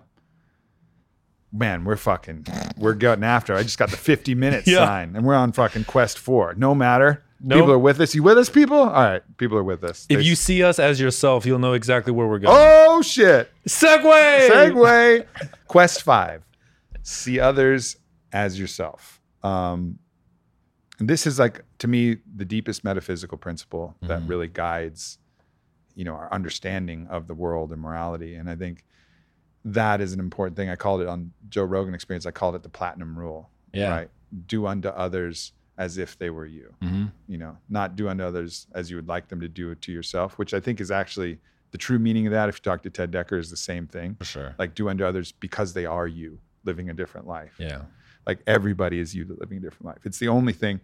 Man, we're fucking, we're getting after. I just got the 50 minutes *laughs*
Yeah.
sign and we're on fucking quest four. No matter.
No-
People are with us. You with us, people? All right. People are with us.
If
They-
you see us as yourself, you'll know exactly where we're going.
oh, shit.
Segway!
Segue. *laughs* quest five. See others as yourself. Um, and this is like, to me, the deepest metaphysical principle that
Mhm.
really guides, you know, our understanding of the world and morality. And I think that is an important thing. I called it on Joe Rogan Experience. I called it the platinum rule.
Yeah.
Right. Do unto others as if they were you.
hmm
You know, not do unto others as you would like them to do it to yourself, which I think is actually the true meaning of that, if you talk to Ted Dekker, is the same thing.
For sure.
Like do unto others because they are you living a different life.
Yeah.
Like everybody is you living a different life. It's the only thing.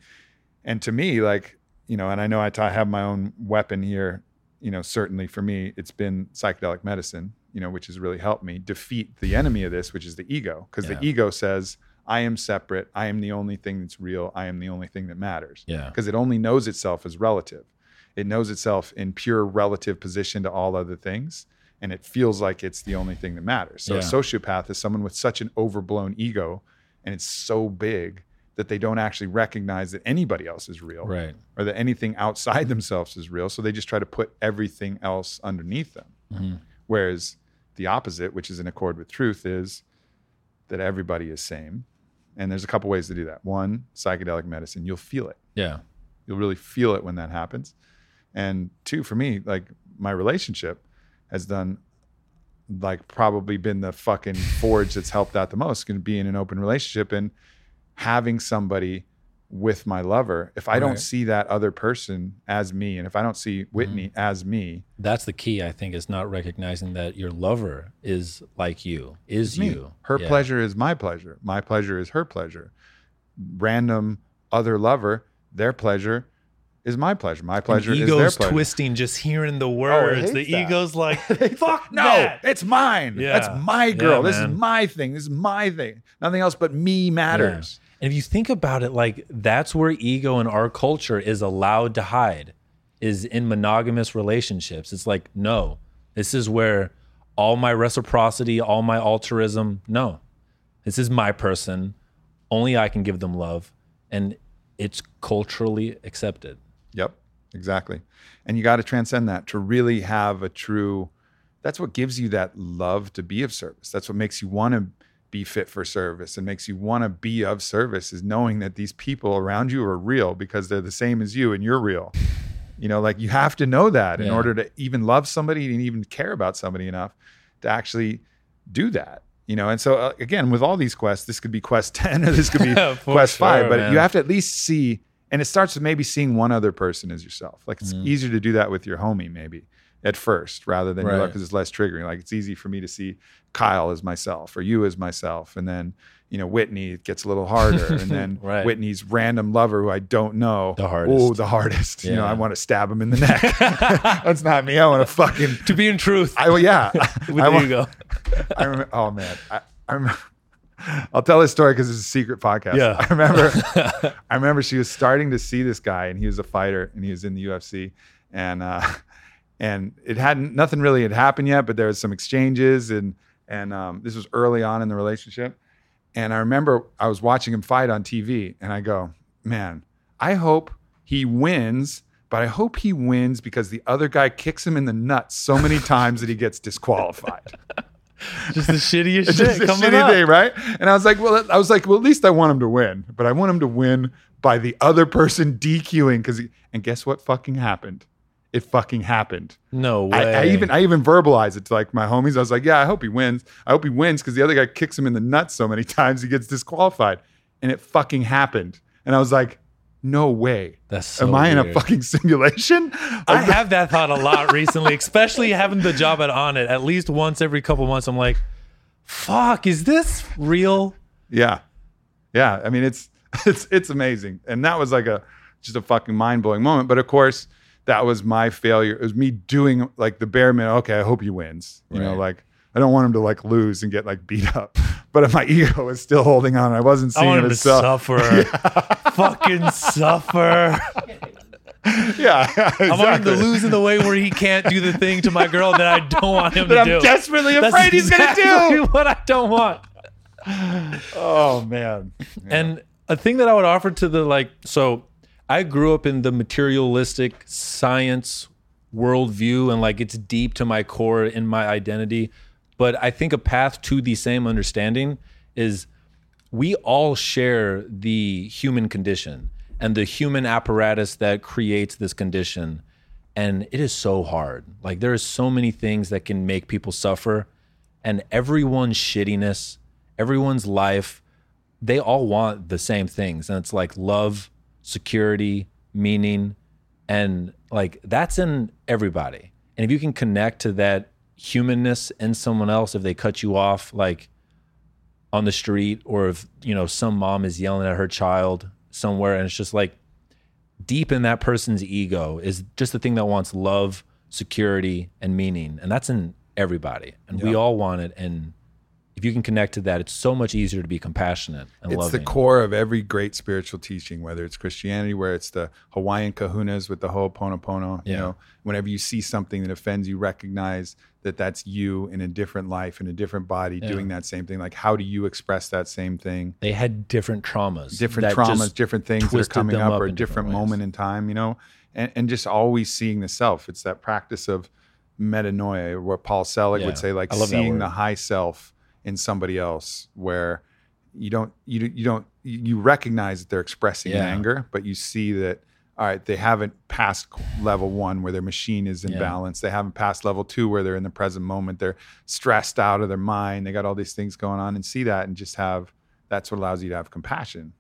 And to me, like, you know, and I know I have my own weapon here, you know, certainly for me, it's been psychedelic medicine, you know, which has really helped me defeat the enemy of this, which is the ego. Because
Yeah.
the ego says, I am separate. I am the only thing that's real. I am the only thing that matters.
Yeah.
Because it only knows itself as relative. It knows itself in pure relative position to all other things. And it feels like it's the only thing that matters. So a sociopath is someone with such an overblown ego and it's so big that they don't actually recognize that anybody else is real
Right.
or that anything outside *laughs* themselves is real. So they just try to put everything else underneath them.
Mhm.
Whereas the opposite, which is in accord with truth, is that everybody is same. And there's a couple ways to do that. One, psychedelic medicine, you'll feel it.
Yeah.
You'll really feel it when that happens. And two, for me, like my relationship has done like probably been the fucking forge that's helped out the most. To be in an open relationship and having somebody with my lover. If I don't see that other person as me, and if I don't see Whitney
Mm-hmm.
as me,
That's the key, I think, is not recognizing that your lover is like you, is
me.
you.
Her
Yeah.
pleasure is my pleasure. My pleasure is her pleasure. Random other lover, their pleasure is my pleasure. My pleasure
And
is their
ego's
pleasure.
twisting just hearing the words.
hate
the
that.
ego's *laughs* like, fuck
No,
that.
it's mine.
Yeah.
That's my girl.
Yeah,
this is my thing. This is my thing. Nothing else but me matters.
And if you think about it, like that's where ego in our culture is allowed to hide, is in monogamous relationships. It's like, no, this is where all my reciprocity, all my altruism, no, this is my person. Only I can give them love. And it's culturally accepted.
Yep, exactly. And you got to transcend that to really have a true. That's what gives you that love to be of service. That's what makes you want to be fit for service and makes you want to be of service is knowing that these people around you are real because they're the same as you and you're real. You know, like you have to know that in order to even love somebody and even care about somebody enough to actually do that. You know, and so uh, again, with all these quests, this could be quest *laughs* 10 or this could be *laughs* quest 5, but
man.
you have to at least see and it starts with maybe seeing one other person as yourself. Like it's
Mhm.
easier to do that with your homie maybe at first rather than
Right.
because it's less triggering. Like it's easy for me to see Kyle as myself or you as myself and then you know Whitney gets a little harder *laughs* and then
Right.
Whitney's random lover who I don't know
The hardest.
oh the hardest you know I want to stab him in the neck *laughs* that's not me I want to fucking
To be in truth
I well yeah *laughs*
with
I
ego.
I remember. Oh man, I, I remember. I'll tell this story because it's a secret podcast.
Yeah.
I remember. I remember she was starting to see this guy, and he was a fighter, and he was in the UFC, and uh, and it hadn't nothing really had happened yet, but there was some exchanges, and and um, this was early on in the relationship, and I remember I was watching him fight on TV, and I go, man, I hope he wins. But I hope he wins because the other guy kicks him in the nuts so many times that he gets disqualified. *laughs*
Just the shittiest *laughs*
It's
shit
just
coming
shitty
up.
thing, right? And I was like, well, I was like, well, at least I want him to win, but I want him to win by the other person *laughs* DQing because. And guess what? Fucking happened. It fucking happened.
No way.
I, I even I even verbalized it to like my homies. I was like, yeah, I hope he wins. I hope he wins because the other guy kicks him in the nuts so many *laughs* times he gets disqualified, and it fucking happened. And I was like, no way.
That's so
Am I in a fucking *laughs* simulation?
I have that thought a lot *laughs* recently, especially having the job at Onnit. At least once every couple months, I'm like, fuck, is this real?
Yeah. Yeah. I mean, it's it's it's amazing. And that was like a just a fucking mind-blowing moment. But of course, that was my failure. It was me doing like the bare minimum. Okay, I hope he wins. You know, like I don't want him to like lose and get like beat up. *laughs* But if my ego was still holding on, I wasn't
I
seeing it
him to suffer. *laughs* Fucking suffer. *laughs*
Yeah, exactly.
I want him to lose in the way where he can't do the thing to my girl that I don't want him
to do.
To
I'm
do.
desperately
That's
afraid he's gonna
exactly
do.
what I don't want.
Oh man.
And a thing that I would offer to the like, so I grew up in the materialistic science worldview, and like it's deep to my core in my identity. But I think a path to the same understanding is we all share the human condition and the human apparatus that creates this condition. And it is so hard. Like there are so many things that can make people suffer, and everyone's shittiness, everyone's life, they all want the same things. And it's like love, security, meaning, and like that's in everybody. And if you can connect to that humanness in someone else, if they cut you off, like on the street, or if, you know, some mom is yelling at her child somewhere, and it's just like deep in that person's ego is just the thing that wants love, security, and meaning. And that's in everybody. And we all want it. And if you can connect to that, it's so much easier to be compassionate and
it's
loving.
the core of every great spiritual teaching, whether it's Christianity, where it's the Hawaiian kahunas with the Ho'oponopono. You know, whenever you see something that offends you, recognize that that's you in a different life, in a different body,
Yeah.
doing that same thing. Like, how do you express that same thing?
they had different traumas,
different traumas, different things that are coming up,
up
or a
different
moment in time, you know, and, and just always seeing the self. It's that practice of metanoia, or what Paul Selig
Yeah,
would say, like
I love that
seeing the high self in somebody else, where you don't, you you don't, you recognize that they're expressing
Yeah.
anger, but you see that. All right, they haven't passed level one where their machine is in
Yeah.
balance. They haven't passed level two where they're in the present moment. They're stressed out of their mind. They got all these things going on, and see that, and just have that's what allows you to have compassion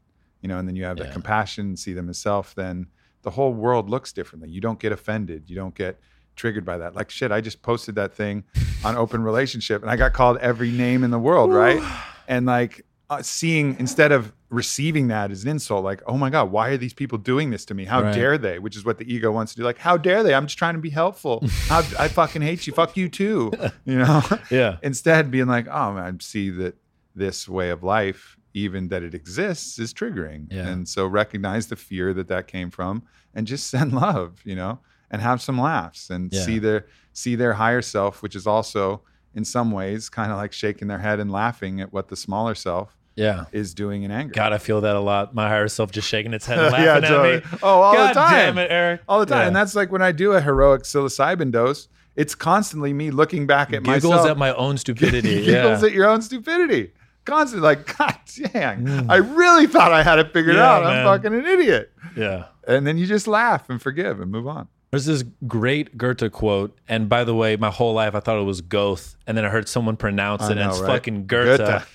you know and then you have
Yeah.
that compassion see them as self then the whole world looks differently you don't get offended you don't get triggered by that. Like shit i just posted that thing on open relationship and i got called every name in the world right? And like uh, seeing instead of receiving that as an insult like oh my god why are these people doing this to me? How
Right.
dare they? Which is what the ego wants to do. Like how dare they? I'm just trying to be helpful. *laughs* How, i fucking hate you. Fuck you too you know? *laughs*
Yeah,
instead being like oh man I see that this way of life even that it exists is triggering.
Yeah.
and so recognize the fear that that came from and just *laughs* send love you know and have some laughs and
Yeah.
see their see their higher self which is also in some ways kind of like shaking their head and laughing at what the smaller self
yeah.
is doing in anger
God, I feel that a lot. My higher self just shaking its head, and *laughs* laughing
Yeah,
at me.
oh all
God
the time
damn it, Eric!
all the time
Yeah.
and that's like when i do a heroic psilocybin dose it's constantly me looking back at myself,
giggles
myself
at my own *laughs* stupidity.
giggles
yeah.
at your own stupidity. Constantly, like, *laughs* God dang, I really thought I had it figured
Mm.
Out. I'm fucking an idiot.
yeah.
And then you just laugh and forgive and move on.
There's this great Goethe quote, and by the way, my whole life I thought it was Goethe, and then I heard someone pronounce
I
it, and it's
right?
fucking Goethe.
Goethe.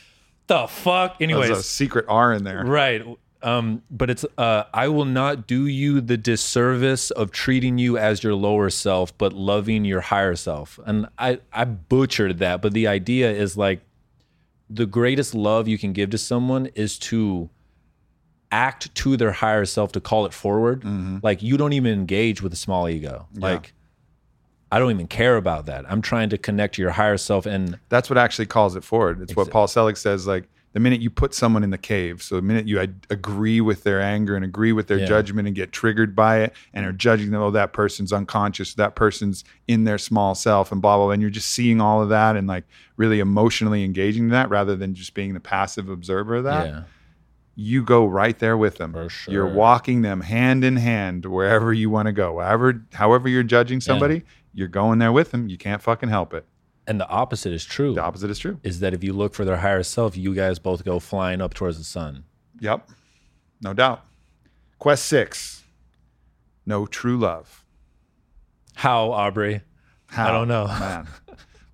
The fuck?
There's a secret R in there.
Right. Um, but it's uh, I will not do you the disservice of treating you as your lower self, but loving your higher self. And I, I butchered that, but the idea is like the greatest love you can give to someone is to act to their higher self to call it forward. Mm-hmm. Like you don't even engage with a small ego. Like I don't even care about that. I'm trying to connect to your higher self and
That's what actually calls it forward. It's what Paul Selig says. Like the minute you put someone in the cave, so the minute you ad- agree with their anger and agree with their
Yeah.
judgment and get triggered by it and are judging them, oh, that person's unconscious, that person's in their small self, and blah blah. blah. And you're just seeing all of that and like really emotionally engaging that rather than just being the passive observer of that.
yeah.
You go right there with them.
For
You're walking them hand in hand wherever you want to go. However, however you're judging somebody, you're going there with them. You can't fucking help it.
And the opposite is true.
The opposite is true.
is that if you look for their higher self, you guys both go flying up towards the sun.
Yep. No doubt. Quest six. No true love.
How, Aubrey?
How?
I don't know.
Man.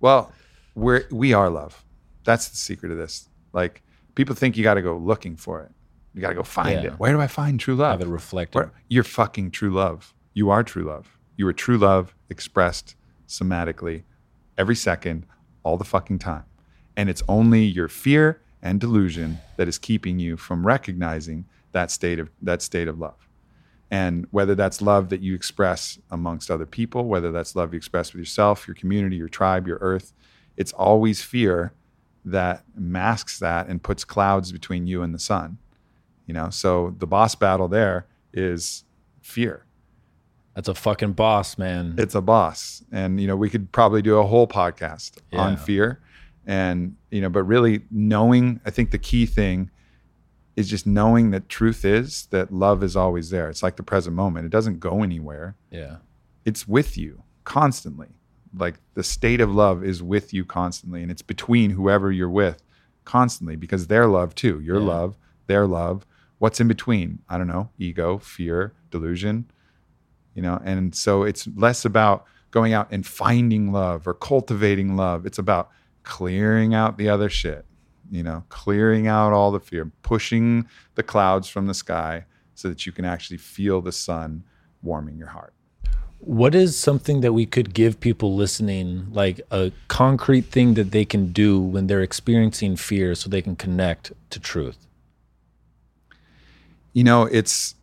Well, we're we are love. That's the secret of this. Like people think you gotta go looking for it. You gotta go find
Yeah.
it. Where do I find true love?
Have it reflected.
You're fucking true love. You are true love. You are true love expressed somatically every second, all the fucking time. And it's only your fear and delusion that is keeping you from recognizing that state of that state of love. And whether that's love that you express amongst other people, whether that's love you express with yourself, your community, your tribe, your earth, it's always fear that masks that and puts clouds between you and the sun. You know, so the boss battle there is fear.
That's a fucking boss, man.
It's a boss. And, you know, we could probably do a whole podcast on fear. And, you know, but really knowing, I think the key thing is just knowing that truth is that love is always there. It's like the present moment. It doesn't go anywhere.
yeah.
It's with you constantly. Like the state of love is with you constantly. And it's between whoever you're with constantly because their love too. Your
Yeah.
love, their love. What's in between? I don't know. Ego, fear, delusion, you know and so it's less about going out and finding love or cultivating love it's about clearing out the other shit you know clearing out all the fear pushing the clouds from the sky so that you can actually feel the sun warming your heart
What is something that we could give people listening, like a concrete thing that they can do when they're experiencing fear so they can connect to truth?
You know, it's,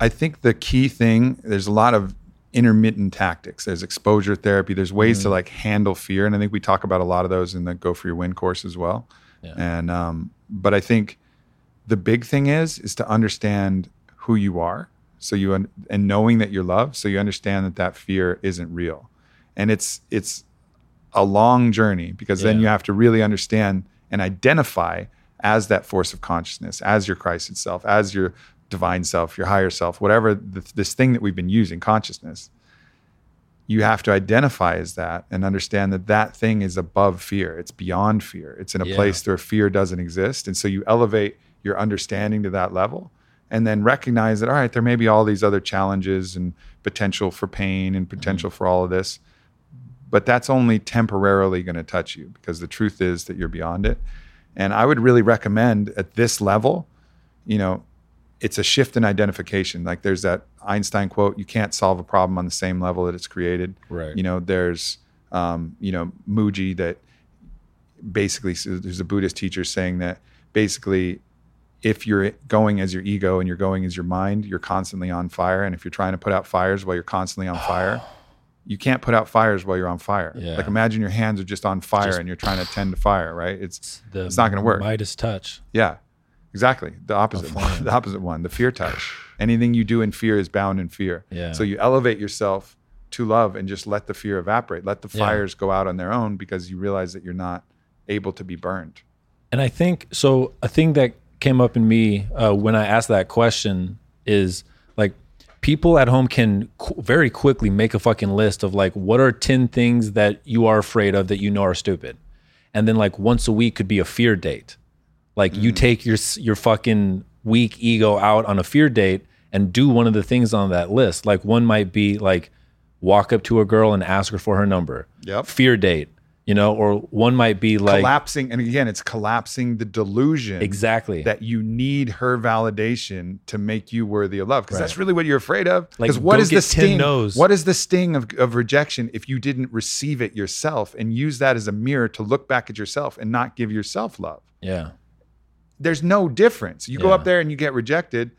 I think the key thing, there's a lot of intermittent tactics. There's exposure therapy. There's ways to like handle fear. And I think we talk about a lot of those in the Go For Your Win course as well.
Yeah.
And, um, but I think the big thing is, is to understand who you are. So you, un- and knowing that you're loved. So you understand that that fear isn't real. And it's, it's a long journey because then you have to really understand and identify as that force of consciousness, as your Christ itself, as your divine self, your higher self, whatever th- this thing that we've been using, consciousness. You have to identify as that and understand that that thing is above fear. It's beyond fear. It's in a
Yeah.
place where fear doesn't exist. And so you elevate your understanding to that level and then recognize that, all right, there may be all these other challenges and potential for pain and potential for all of this but that's only temporarily going to touch you because the truth is that you're beyond it. And I would really recommend at this level, you know, it's a shift in identification. Like there's that Einstein quote, you can't solve a problem on the same level that it's created.
Right.
You know, there's, um, you know, Mooji that basically, there's a Buddhist teacher saying that basically if you're going as your ego and you're going as your mind, you're constantly on fire. And if you're trying to put out fires while you're constantly on fire, *sighs* you can't put out fires while you're on fire.
Yeah.
Like imagine your hands are just on fire
Just-
and you're trying to tend to fire, right? It's
The
It's not gonna work.
Midas touch.
yeah, exactly. The opposite one. The opposite one. The fear touch. Anything you do in fear is bound in fear.
Yeah.
So you elevate yourself to love and just let the fear evaporate. Let the
Yeah.
fires go out on their own because you realize that you're not able to be burned.
And I think so. A thing that came up in me uh, when I asked that question is like people at home can qu- very quickly make a fucking list of like what are 10 things that you are afraid of that you know are stupid. And then like once a week could be a fear date. Like you take your your fucking weak ego out on a fear date and do one of the things on that list. Like one might be like walk up to a girl and ask her for her number.
Yep.
Fear date, you know, or one might be like
collapsing, and again, it's collapsing the delusion
exactly.
that you need her validation to make you worthy of love because
Right.
that's really what you're afraid of
Like,
because what
go
the sting what is the sting of, of rejection if you didn't receive it yourself and use that as a mirror to look back at yourself and not give yourself love
yeah.
there's no difference you go up there and you get rejected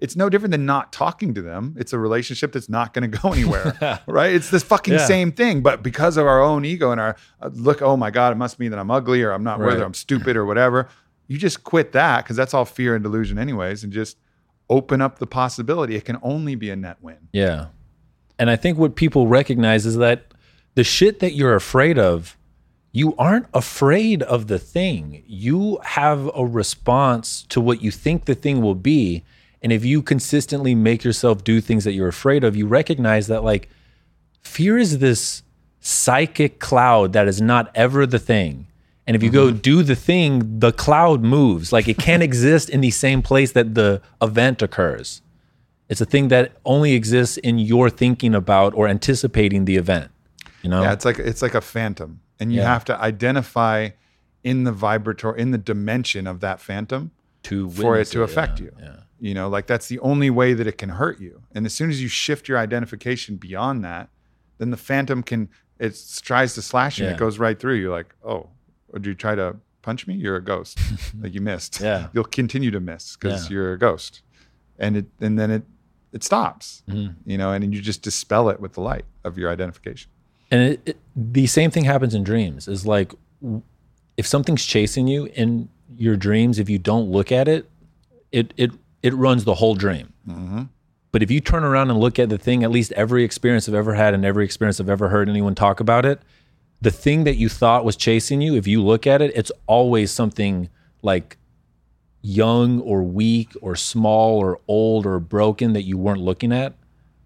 it's no different than not talking to them it's a relationship that's not going to go anywhere *laughs* right it's this fucking
Yeah.
same thing but because of our own ego and our uh, look oh my god it must mean that i'm ugly or i'm not worthy
Right.
or i'm stupid or whatever you just quit that because that's all fear and delusion anyways and just open up the possibility it can only be a net win
Yeah. And I think what people recognize is that the shit that you're afraid of, you aren't afraid of the thing. You have a response to what you think the thing will be. And if you consistently make yourself do things that you're afraid of, you recognize that like fear is this psychic cloud that is not ever the thing. And if you go mm-hmm. do the thing, the cloud moves. Like it can't *laughs* exist in the same place that the event occurs. It's a thing that only exists in your thinking about or anticipating the event. You know?
yeah it's like it's like a phantom and you
Yeah.
have to identify in the vibratory in the dimension of that phantom
to
for it to affect
yeah,
you.
Yeah.
You know, like that's the only way that it can hurt you. And as soon as you shift your identification beyond that, then the phantom can it tries to slash you and
Yeah.
it goes right through. You're like, oh, would you try to punch me? You're a ghost. *laughs* like you missed.
Yeah.
You'll continue to miss because you're a ghost. And it and then it it stops.
Mhm.
You know, and you just dispel it with the light of your identification.
And it, it, the same thing happens in dreams. Is like if something's chasing you in your dreams, if you don't look at it, it it it runs the whole dream. Mm-hmm. But if you turn around and look at the thing, at least every experience I've ever had and every experience I've ever heard anyone talk about it, the thing that you thought was chasing you, if you look at it, it's always something like young or weak or small or old or broken that you weren't looking at.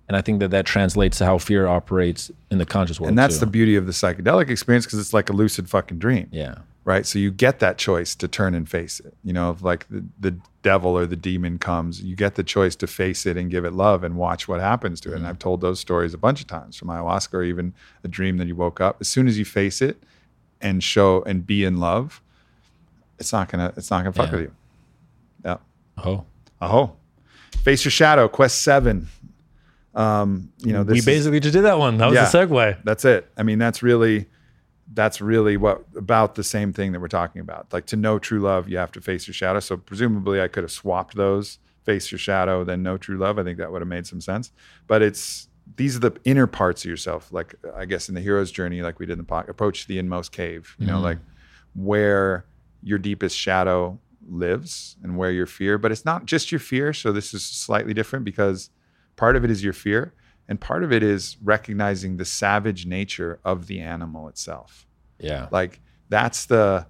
And I think that that translates to how fear operates in the conscious world.
and that's
too.
the beauty of the psychedelic experience because it's like a lucid fucking dream.
yeah.
Right? So you get that choice to turn and face it. You know, if like the, the devil or the demon comes, you get the choice to face it and give it love and watch what happens to it. And I've told those stories a bunch of times from ayahuasca or even a dream that you woke up. As soon as you face it and show and be in love, it's not gonna it's not gonna fuck
Yeah.
with you. Yeah.
Oh.
Oh. Face your shadow, quest seven. Um, you know, this
we
is-
basically just did that one. That was
Yeah.
a segue.
that's it. I mean, that's really that's really what about the same thing that we're talking about. Like to know true love, you have to face your shadow. So presumably I could have swapped those, face your shadow, then know true love. I think that would have made some sense. But it's these are the inner parts of yourself. Like I guess in the hero's journey, like we did in the podcast, approach the inmost cave, you know, mm-hmm. like where your deepest shadow lives and where your fear, but it's not just your fear. So this is slightly different because part of it is your fear and part of it is recognizing the savage nature of the animal itself.
Yeah.
Like that's the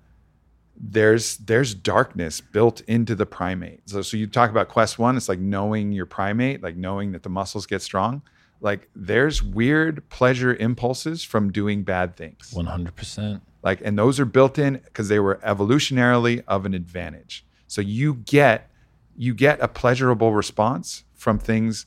there's there's darkness built into the primate. So so you talk about quest 1, it's like knowing your primate, like knowing that the muscles get strong. Like there's weird pleasure impulses from doing bad things
One hundred percent.
like and those are built in because they were evolutionarily of an advantage so you get you get a pleasurable response from things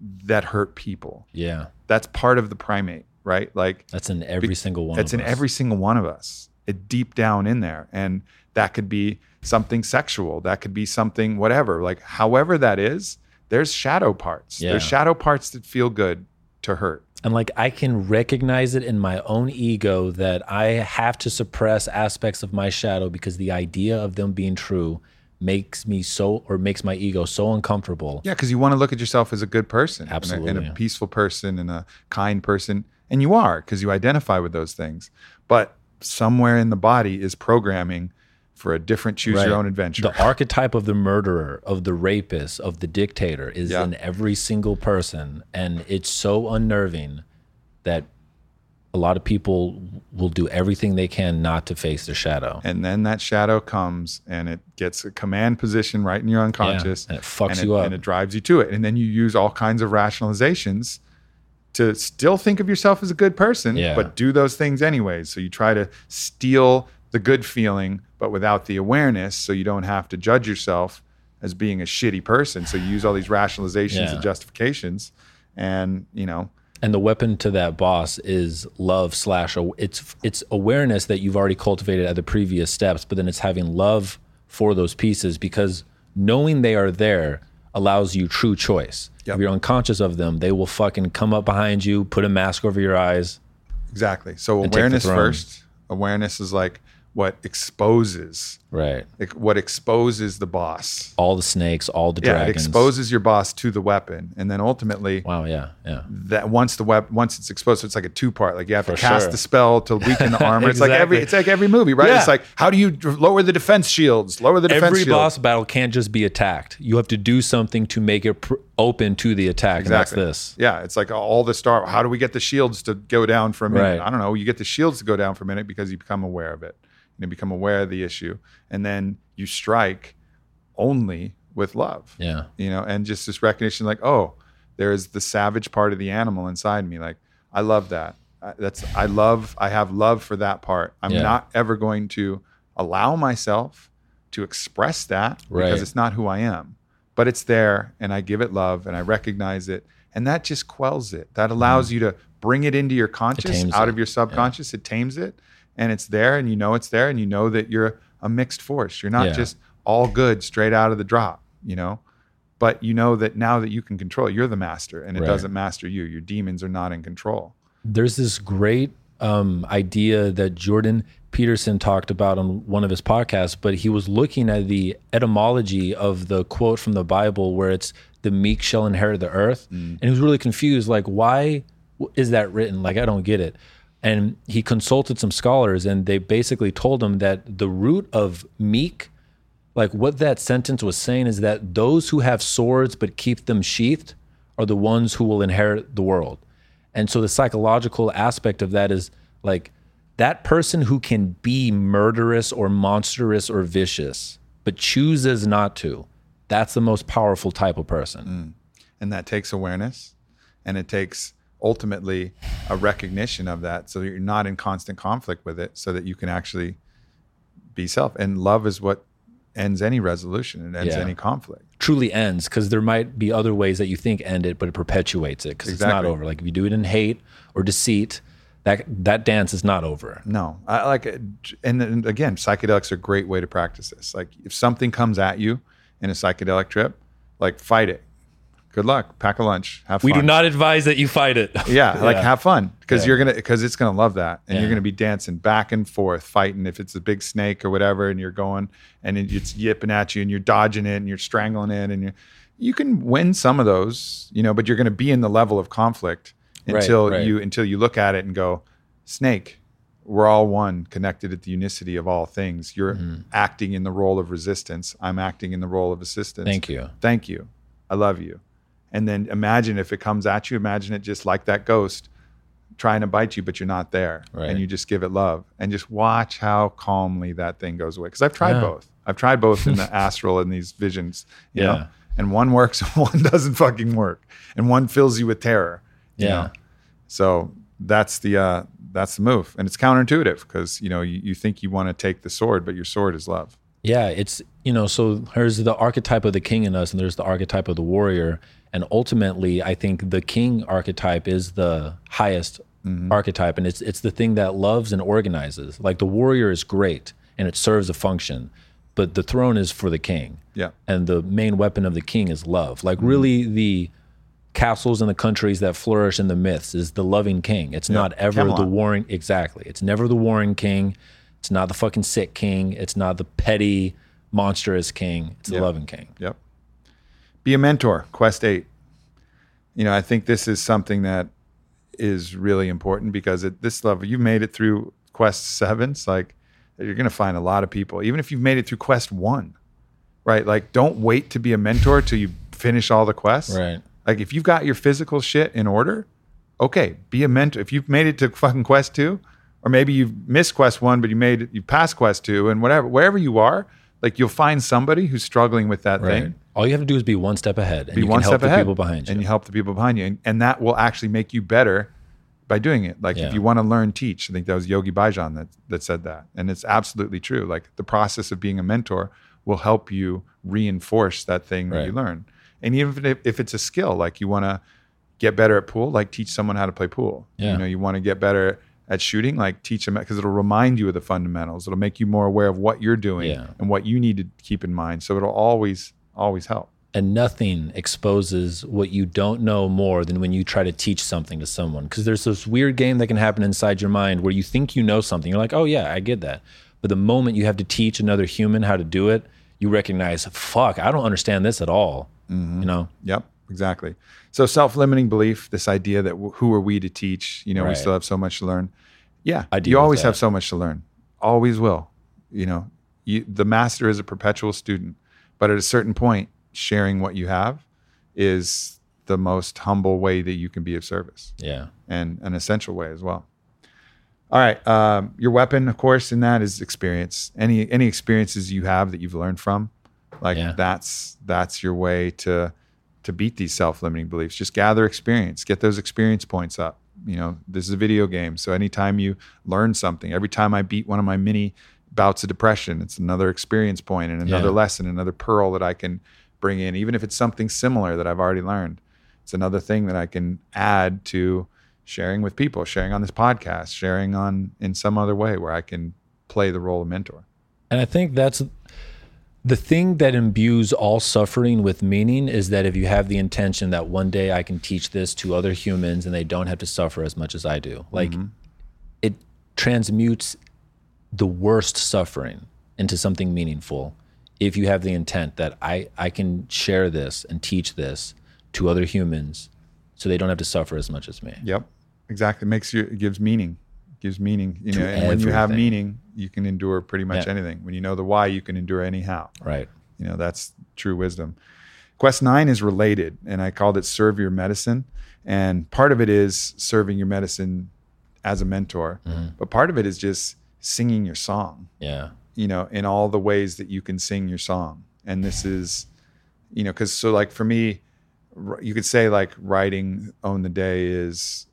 that hurt people
Yeah.
that's part of the primate right like
That's in every single one. of
in
us.
every single one of us it deep down in there and that could be something sexual that could be something whatever like however that is there's shadow parts
Yeah.
there's shadow parts that feel good to hurt
And like I can recognize it in my own ego that I have to suppress aspects of my shadow because the idea of them being true makes me so or makes my ego so uncomfortable.
Yeah, because you want to look at yourself as a good person, and a- and a, peaceful person, and a kind person, and you are because you identify with those things. But somewhere in the body is programming for a different choose
Right.
your own adventure.
The archetype of the murderer, of the rapist, of the dictator is
Yeah.
in every single person. And it's so unnerving that a lot of people will do everything they can not to face their shadow.
and then that shadow comes and it gets a command position right in your unconscious,
and it fucks
and
you up.
and it drives you to it. And then you use all kinds of rationalizations to still think of yourself as a good person,
Yeah.
but do those things anyways. So you try to steal the good feeling, but without the awareness, so you don't have to judge yourself as being a shitty person. So you use all these rationalizations
Yeah.
and justifications, and you know,
and the weapon to that boss is love slash it's it's awareness that you've already cultivated at the previous steps but then it's having love for those pieces because knowing they are there allows you true choice
Yep.
if you're unconscious of them they will fucking come up behind you put a mask over your eyes
exactly. So awareness first. Awareness is like what exposes,
right
like what exposes the boss.
all the snakes all the
Yeah, it exposes your boss to the weapon, and then ultimately,
wow yeah yeah
that once the web once it's exposed, so it's like a two part. Like you have to cast
sure.
the spell to *laughs* weaken the armor. It's like every it's like every movie, right?
Yeah.
It's like how do you lower the defense shields? Lower the defense
every
shield.
boss battle can't just be attacked you have to do something to make it pr- open to the attack
Exactly.
and that's this
Yeah, it's like all the star. How do we get the shields to go down for a minute?
Right.
I don't know. You get the shields to go down for a minute because you become aware of it. You become aware of the issue, and then you strike only with love.
yeah
you know, and just this recognition, like, oh, there is the savage part of the animal inside me. Like, I love that. That's I love. I have love for that part. I'm
Yeah.
not ever going to allow myself to express that
Right.
because it's not who I am. But it's there, and I give it love, and I recognize it, and that just quells it. That allows mm-hmm. you to bring it into your conscious, out
it.
of your subconscious. It tames it, and it's there, and you know it's there, and you know that you're a mixed force. You're not
Yeah.
just all good straight out of the drop. You know, but you know that now that you can control it, you're the master and it
Right.
doesn't master you. Your demons are not in control.
there's this great um, idea that Jordan Peterson talked about on one of his podcasts, but he was looking at the etymology of the quote from the Bible where it's the meek shall inherit the earth. And he was really confused, like, why is that written? Like, I don't get it. And he consulted some scholars, and they basically told him that the root of meek, like what that sentence was saying, is that those who have swords but keep them sheathed are the ones who will inherit the world. And so the psychological aspect of that is like that person who can be murderous or monstrous or vicious, but chooses not to. That's the most powerful type of person. Mm.
And that takes awareness and it takes ultimately a recognition of that so that you're not in constant conflict with it so that you can actually be self. And love is what ends any resolution, it ends
Yeah.
any conflict.
Truly ends because there might be other ways that you think end it, but it perpetuates it because it's not over. Like if you do it in hate or deceit, that that dance is not over.
No, I like. And then again, psychedelics are a great way to practice this. Like if something comes at you in a psychedelic trip, like fight it. Good luck. Pack a lunch. Have fun.
We do not advise that you fight it.
Yeah, *laughs* like have fun because
Yeah.
you're gonna because it's gonna love that, and
Yeah.
you're gonna be dancing back and forth, fighting if it's a big snake or whatever, and you're going and it's yipping at you, and you're dodging it, and you're strangling it, and you you can win some of those, you know, but you're gonna be in the level of conflict until
right.
you until you look at it and go, snake. We're all one, connected at the unicity of all things. You're
Mm-hmm.
acting in the role of resistance. I'm acting in the role of assistance
Thank you.
thank you i love you and then imagine if it comes at you imagine it just like that ghost trying to bite you but you're not there
Right.
and you just give it love and just watch how calmly that thing goes away because i've tried
Yeah.
both i've tried both in the *laughs* astral and these visions you
Yeah.
know and one works and *laughs* one doesn't fucking work and one fills you with terror you
Yeah.
know? so that's the uh that's the move and it's counterintuitive because you know you, you think you want to take the sword but your sword is love
Yeah, it's you know, so there's the archetype of the king in us, and there's the archetype of the warrior, and ultimately, I think the king archetype is the highest mm-hmm. archetype, and it's it's the thing that loves and organizes. Like the warrior is great, and it serves a function, but the throne is for the king,
yeah
and the main weapon of the king is love. Like mm-hmm. really, the castles and the countries that flourish in the myths is the loving king. It's not ever
Camelot.
the warring exactly. It's never the warring king. It's not the fucking sick king. It's not the petty monstrous king. It's the
Yeah.
loving king.
Yep. Be a mentor, Quest 8. You know, I think this is something that is really important because at this level, you made it through Quest 7. It's like you're going to find a lot of people, even if you've made it through Quest 1, right? Like, don't wait to be a mentor till you finish all the quests.
Right.
Like, if you've got your physical shit in order, okay, be a mentor. If you've made it to fucking Quest 2, or maybe you've missed Quest 1, but you made you passed Quest 2, and whatever, wherever you are, like you'll find somebody who's struggling with that
Right.
thing
All you have to do is be one step ahead, and
be
you
one
can help
step
the
ahead
people behind you.
and you help the people behind you and, and that will actually make you better by doing it like
Yeah.
if you want to learn teach i think that was yogi bhajan that, that said that and it's absolutely true like the process of being a mentor will help you reinforce that thing that you learn and even if, if it's a skill like you want to get better at pool like teach someone how to play pool
Yeah.
you know you want to get better at shooting like teach them because it'll remind you of the fundamentals. It'll make you more aware of what you're doing
Yeah.
and what you need to keep in mind. So it'll always always help.
And nothing exposes what you don't know more than when you try to teach something to someone. Because there's this weird game that can happen inside your mind where you think you know something. You're like oh yeah i get that. But the moment you have to teach another human how to do it you recognize fuck i don't understand this at all.
Mm-hmm.
you know?
Yep, exactly. So self-limiting belief, this idea that w- who are we to teach? You know, we still have so much to learn. Yeah,
I
you always have so much to learn. Always will. You know, you, the master is a perpetual student, but at a certain point, sharing what you have is the most humble way that you can be of service
yeah
and an essential way as well. All right, um, your weapon, of course, in that is experience. Any any experiences you have that you've learned from, like
Yeah.
that's that's your way to to beat these self limiting beliefs. Just gather experience, get those experience points up. You know, this is a video game, so anytime you learn something, every time I beat one of my mini bouts of depression, it's another experience point and another
Yeah.
lesson, another pearl that I can bring in, even if it's something similar that I've already learned. It's another thing that I can add to sharing with people, sharing on this podcast, sharing on in some other way where I can play the role of mentor.
And I think that's the thing that imbues all suffering with meaning is that if you have the intention that one day I can teach this to other humans and they don't have to suffer as much as I do, like mm-hmm. it transmutes the worst suffering into something meaningful. If you have the intent that I, I can share this and teach this to other humans so they don't have to suffer as much as me.
Yep, exactly. It makes you it gives meaning, gives meaning. You know, and when you have meaning, you can endure pretty much
Yeah.
anything. When you know the why, you can endure anyhow.
Right.
You know, that's true wisdom. Quest nine is related, and I called it serve your medicine. And part of it is serving your medicine as a mentor, mm-hmm. but part of it is just singing your song.
Yeah.
you know, in all the ways that you can sing your song. And this is, you know, because so like for me, you could say like writing Own the Day is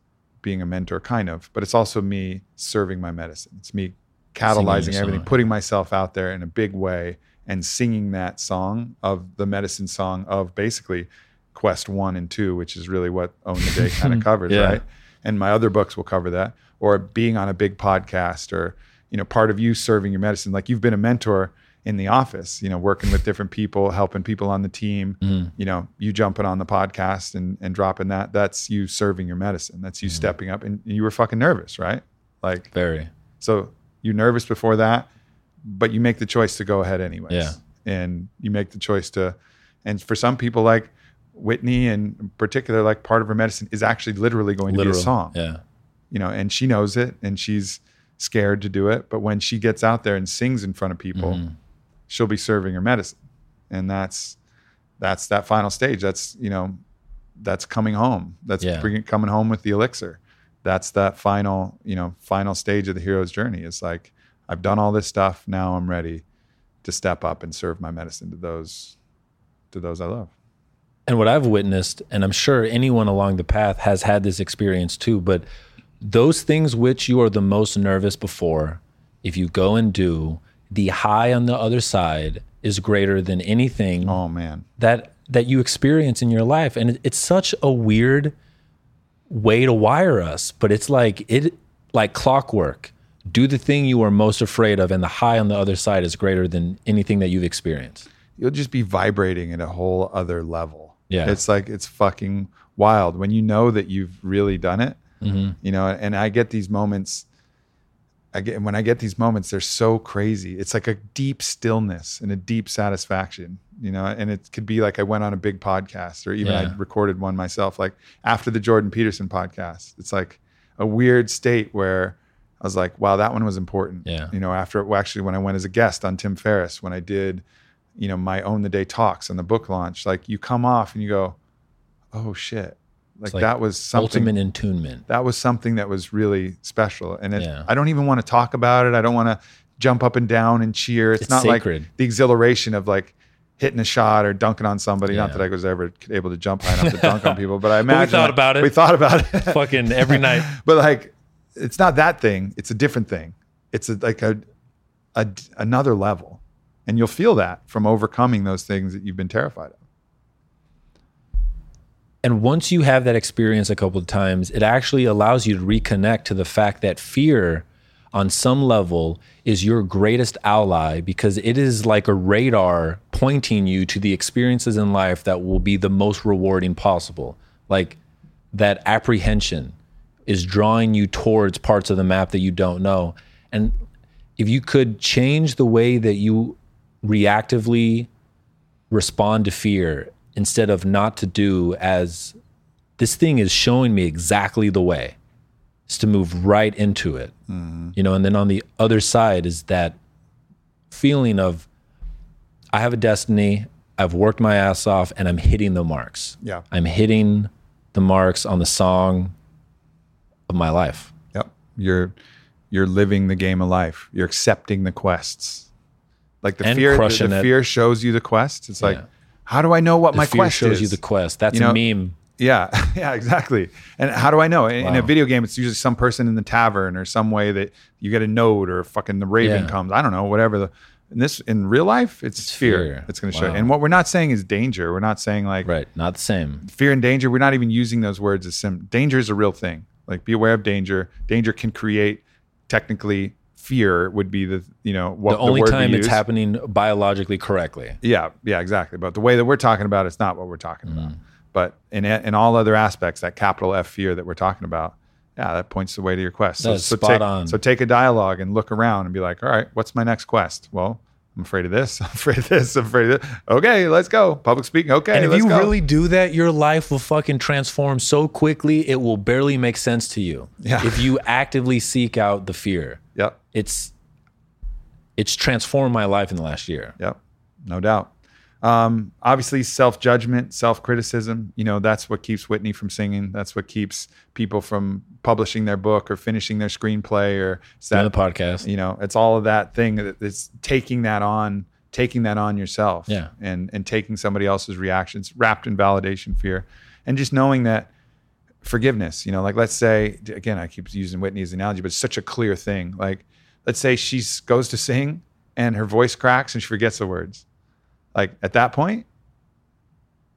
being a mentor, kind of, but it's also me serving my medicine. It's me catalyzing everything,
song.
putting myself out there in a big way and singing that song of the medicine song of basically Quest one and two, which is really what Own the Day kind of covers,
Yeah.
right? And my other books will cover that, or being on a big podcast, or you know, part of you serving your medicine. Like you've been a mentor in the office, you know, working with different people, helping people on the team,
Mm-hmm. *laughs*
you know, you jumping on the podcast and, and dropping that, that's you serving your medicine. That's you stepping up and you were fucking nervous, right? Like,
Very.
so you're nervous before that, but you make the choice to go ahead anyways.
Yeah.
And you make the choice to, and for some people like Whitney in particular, like part of her medicine is actually literally going to be a song
Yeah.
you know, and she knows it and she's scared to do it. But when she gets out there and sings in front of people,
Mm-hmm.
She'll be serving her medicine. And that's, that's that final stage. That's, you know, that's coming home. That's
Yeah.
bringing, coming home with the elixir. That's that final, you know, final stage of the hero's journey. It's like, I've done all this stuff. Now I'm ready to step up and serve my medicine to those, to those I love.
And what I've witnessed, and I'm sure anyone along the path has had this experience too, but those things which you are the most nervous before, if you go and do, the high on the other side is greater than anything
Oh man.
that that you experience in your life. And it- it's such a weird way to wire us, but it's like it like clockwork. Do the thing you are most afraid of, and the high on the other side is greater than anything that you've experienced.
you'll just be vibrating at a whole other level.
Yeah.
It's like it's fucking wild when you know that you've really done it.
Mm-hmm.
You know, and I get these moments I get when I get these moments, they're so crazy. It's like a deep stillness and a deep satisfaction, you know, and it could be like I went on a big podcast or even
Yeah.
I recorded one myself, like after the Jordan Peterson podcast. It's like a weird state where I was like, wow, that one was important.
Yeah.
You know, after well, actually when I went as a guest on Tim Ferriss, when I did, you know, my own the day talks on the book launch, like you come off and you go, oh shit. Like,
like
that was something
Ultimate attunement.
that was something that was really special. And it,
Yeah.
I don't even want to talk about it. I don't want to jump up and down and cheer. It's,
It's
not
sacred.
like the exhilaration of like hitting a shot or dunking on somebody. Not that I was ever able to jump high enough to dunk on people, but I *laughs* imagine we
thought about it.
We thought about it. *laughs*
Fucking every night. *laughs*
but like, it's not that thing. It's a different thing. It's a, like a, a another level, and you'll feel that from overcoming those things that you've been terrified of.
And once you have that experience a couple of times, it actually allows you to reconnect to the fact that fear, on some level, is your greatest ally because it is like a radar pointing you to the experiences in life that will be the most rewarding possible. Like that apprehension is drawing you towards parts of the map that you don't know. And if you could change the way that you reactively respond to fear instead of not to do as this thing is showing me exactly the way is to move right into it mm-hmm. you know and then on the other side is that feeling of i have a destiny i've worked my ass off and i'm hitting the marks
Yeah.
i'm hitting the marks on the song of my life
Yep. You're you're living the game of life. You're accepting the quests. Like the
And
fear, the, the fear shows you the quest. It's like,
Yeah.
How do I know what
the
my quest
shows
is?
you the quest that's
You know,
a meme
Yeah, *laughs* yeah, exactly. And how do I know? In, in a video game, it's usually some person in the tavern or some way that you get a note or fucking the raven
Yeah.
comes. I don't know, whatever. The in this in real life, it's, fear.
fear.
It's going to show.
Wow.
And what we're not saying is danger. We're not saying like
right not the same
fear and danger. We're not even using those words as sim. Danger is a real thing. Like be aware of danger. Danger can create technically fear would be the you know what
the only
we
time it's happening biologically correctly
Yeah, yeah, exactly. But the way that we're talking about it's not what we're talking about.
Mm.
But in in all other aspects, that capital F fear that we're talking about, yeah, that points the way to your quest.
That spot
take,
on.
So take a dialogue and look around and be like, all right, what's my next quest? Well, I'm afraid of this. *laughs* I'm afraid of this. I'm afraid of this. Okay, let's go. Public speaking. Okay,
And if you
go.
really do that, your life will fucking transform so quickly it will barely make sense to you.
Yeah.
If you actively seek out the fear.
Yep.
It's it's transformed my life in the last year.
Yep, no doubt. Um, obviously, self judgment, self criticism. You know, that's what keeps Whitney from singing. That's what keeps people from publishing their book or finishing their screenplay or that
the podcast.
you know it's all of that thing that it's taking that on taking that on yourself
Yeah.
and and taking somebody else's reactions wrapped in validation fear and just knowing that forgiveness you know like let's say again i keep using whitney as an analogy but it's such a clear thing like let's say she goes to sing and her voice cracks and she forgets the words like at that point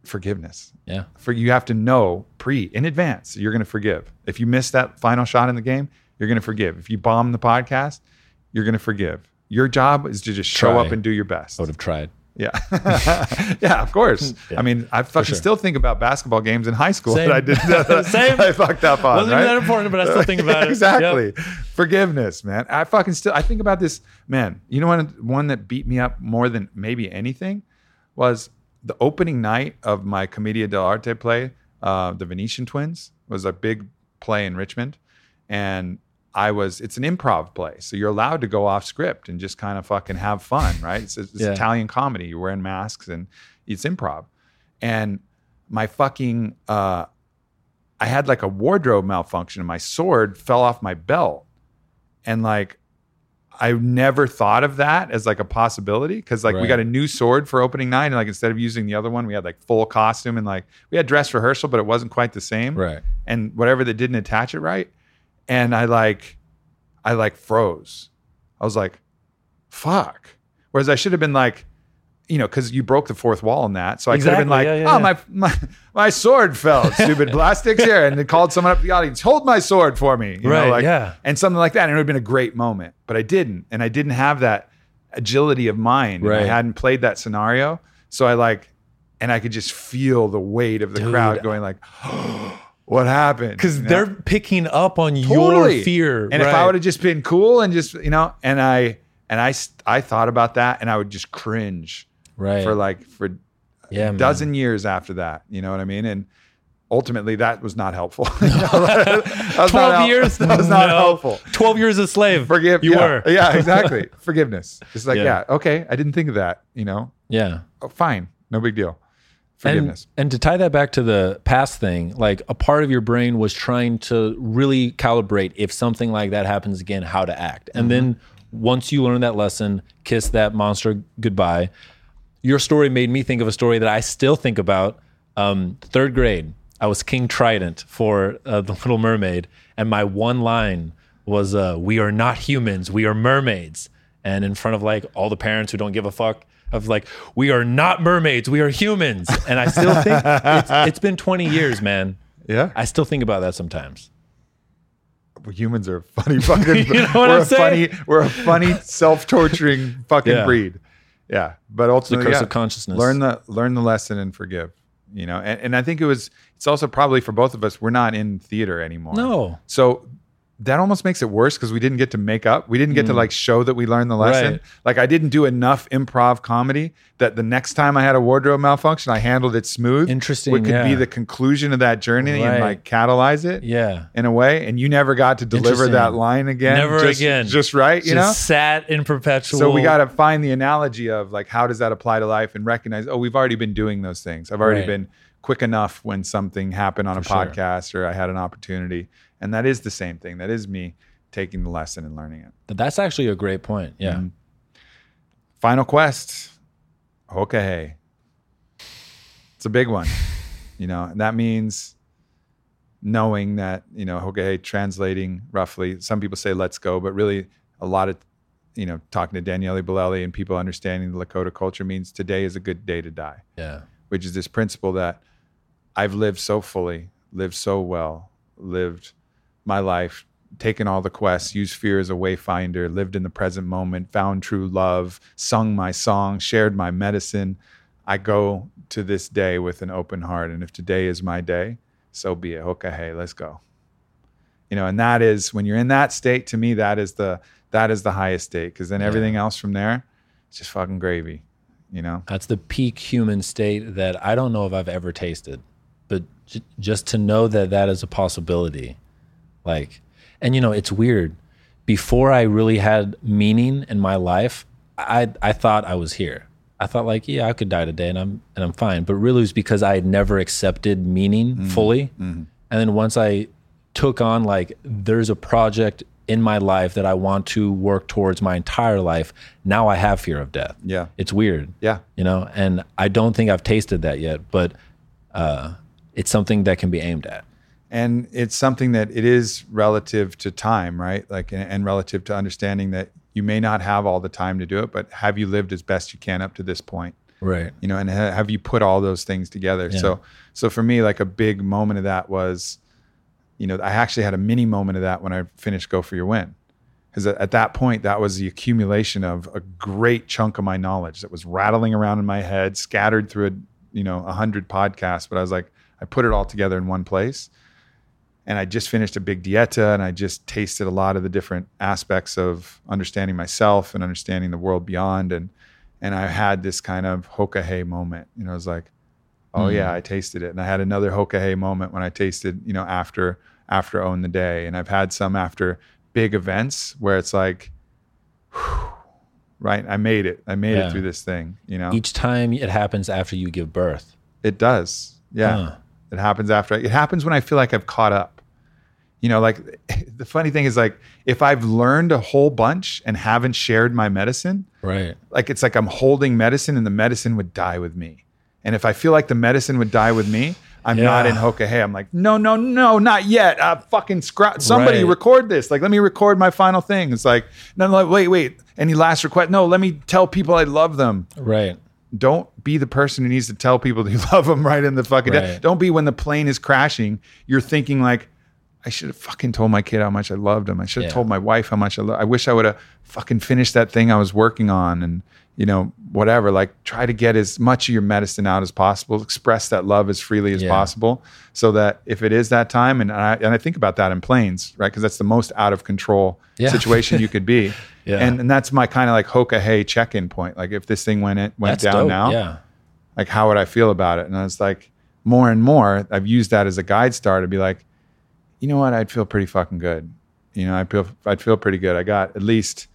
forgiveness
Yeah.
for you have to know pre in advance you're going to forgive. If you miss that final shot in the game, you're going to forgive. If you bomb the podcast, you're going to forgive. Your job is to just show
Try.
up and do your best.
I would have tried.
Yeah. *laughs* yeah, of course. I mean, I fucking
sure.
still think about basketball games in high school
Same.
that I did *laughs* *laughs* that
Same.
I fucked up on.
Wasn't
right?
even that important, but I still think about it.
exactly. Forgiveness, man. I fucking still I think about this, man. You know what one that beat me up more than maybe anything was the opening night of my Commedia dell'arte play, uh, the Venetian Twins was a big play in Richmond. And I was, it's an improv play. So you're allowed to go off script and just kind of fucking have fun, *laughs* right? It's, it's
Yeah.
Italian comedy. You're wearing masks and it's improv. And my fucking, uh, I had like a wardrobe malfunction and my sword fell off my belt. And like, I never thought of that as like a possibility because like we got a new sword for opening night and like instead of using the other one, we had like full costume and like we had dress rehearsal, but it wasn't quite the same
Right.
and whatever that didn't attach it right. And I like, I like froze. I was like, fuck. Whereas I should have been like, you know, because you broke the fourth wall in that. So I could have been like,
Yeah, yeah,
oh,
yeah.
my, my my sword fell, stupid plastics here. And they called someone up to the audience, hold my sword for me. You
Right,
Know, like,
yeah.
And something like that. And it would have been a great moment. But I didn't. And I didn't have that agility of mind. and I hadn't played that scenario. So I like, and I could just feel the weight of the
Dude.
crowd going like, *gasps* *gasps* oh, what happened?
Because
You know?
they're picking up on
Totally.
your fear.
And if I would have just been cool and just you know, and I and I I thought about that and I would just cringe
right.
for like for
yeah,
a
man.
dozen years after that. You know what I mean? And ultimately, that was not helpful. You *laughs* know, *laughs* that was
12
hel-
years? *laughs*
That was not
No.
helpful.
12 years a slave.
Forgive
You
yeah,
were.
yeah, exactly. Forgiveness. It's like,
Yeah.
yeah. okay, I didn't think of that. You know,
Yeah.
oh, fine, no big deal.
And,
Forgiveness.
and to tie that back to the past thing, like a part of your brain was trying to really calibrate if something like that happens again, how to act. And then once you learn that lesson, kiss that monster goodbye. Your story made me think of a story that I still think about. Um, third grade, I was King Triton for uh, The Little Mermaid, and my one line was, uh, "We are not humans, we are mermaids." And in front of like all the parents who don't give a fuck, of like, "We are not mermaids, we are humans." And I still think it's, *laughs* it's been 20 years, man.
yeah,
I still think about that sometimes.
humans are a funny *laughs* fucking. *laughs*
You know what
we're
I'm
a
saying?
funny, we're a funny, self-torturing fucking
Yeah.
breed. Yeah, but
The curse
yeah,
of consciousness.
learn the learn the lesson and forgive. You know, and, and I think it was. It's also probably for both of us. We're not in theater anymore.
no.
So that almost makes it worse because we didn't get to make up. We didn't get to like show that we learned the lesson.
Mm. Right.
Like I didn't do enough improv comedy that the next time I had a wardrobe malfunction, I handled it smooth.
Interesting,
What could be the conclusion of that journey and like catalyze it
Yeah.
in a way. And you never got to deliver that line again.
Never
just,
again.
Just right, you
Just
know?
sat in perpetual.
So we got to find the analogy of like how does that apply to life and recognize oh we've already been doing those things. I've already
Right.
been quick enough when something happened on a
For sure.
podcast or I had an opportunity and that is the same thing. That is me taking the lesson and learning it.
That's actually a great point. Yeah.
Mhm. Final quest, Hokahe. It's a big one, you know, and that means knowing that, you know, Hokahe translating roughly, some people say let's go, but really a lot of, you know, talking to Daniele Bolelli and people understanding the Lakota culture means today is a good day to die
Yeah.
which is this principle that I've lived so fully, lived so well, lived my life, taken all the quests, used fear as a wayfinder, lived in the present moment, found true love, sung my song, shared my medicine. I go to this day with an open heart. And if today is my day, so be it. Okay, hey, let's go. You know, and that is when you're in that state, to me, that is the that is the highest state. Cause then everything else from there, it's just fucking gravy. You know?
That's the peak human state that I don't know if I've ever tasted, but j- just to know that that is a possibility, like, and you know, it's weird. Before I really had meaning in my life, I I thought I was here. I thought like, yeah, I could die today and I'm and I'm fine. But really, it was because I had never accepted meaning fully. And then once I took on like, there's a project in my life that I want to work towards my entire life. Now I have fear of death.
Yeah.
It's weird
Yeah.
you know and i don't think i've tasted that yet but uh it's something that can be aimed at
and it's something that it is relative to time right? Like and, and relative to understanding that you may not have all the time to do it but have you lived as best you can up to this point?
Right.
You know and ha- have you put all those things together? So so for me like a big moment of that was you know i actually had a mini moment of that when i finished go for your win. Because at that point that was the accumulation of a great chunk of my knowledge that was rattling around in my head scattered through a you know a hundred podcasts but i was like i put it all together in one place and i just finished a big dieta and i just tasted a lot of the different aspects of understanding myself and understanding the world beyond. And and i had this kind of hokahe moment you know i was like oh hmm. yeah i tasted it. And i had another hokahe moment when i tasted you know after after own the day. And i've had some after big events where it's like whew, right? I made it. I made
Yeah.
it through this thing you know?
Each time it happens after you give birth.
it does. Yeah.
Huh.
it happens after it happens when i feel like i've caught up you know like *laughs* the funny thing is like if i've learned a whole bunch and haven't shared my medicine
Right.
like it's like I'm holding medicine and the medicine would die with me. And if I feel like the medicine would die with me, I'm not
Yeah.
in Hokahe. I'm like, no, no, no, not yet. Uh, fucking scrap. Somebody
Right.
record this. Like, let me record my final thing. It's like, no, no, wait, wait. Any last request? No, let me tell people I love them.
Right.
Don't be the person who needs to tell people that you *laughs* love them right in the fucking day.
Right.
Don't be when the plane is crashing. You're thinking like, I should have fucking told my kid how much I loved him. I should have
Yeah.
told my wife how much I love. I wish I would have fucking finished that thing I was working on, and you know whatever. Like try to get as much of your medicine out as possible. Express that love as freely as
Yeah.
possible, so that if it is that time, and I and I think about that in planes, right? Because that's the most out of control
Yeah.
situation you could be. *laughs*
Yeah.
And and that's my kind of like hoka hey check in point. Like if this thing went it went
That's
down
dope.
now,
Yeah.
like how would I feel about it? And I was like, more and more, I've used that as a guide star to be like, you know what? I'd feel pretty fucking good. You know, I feel I'd feel pretty good. I got at least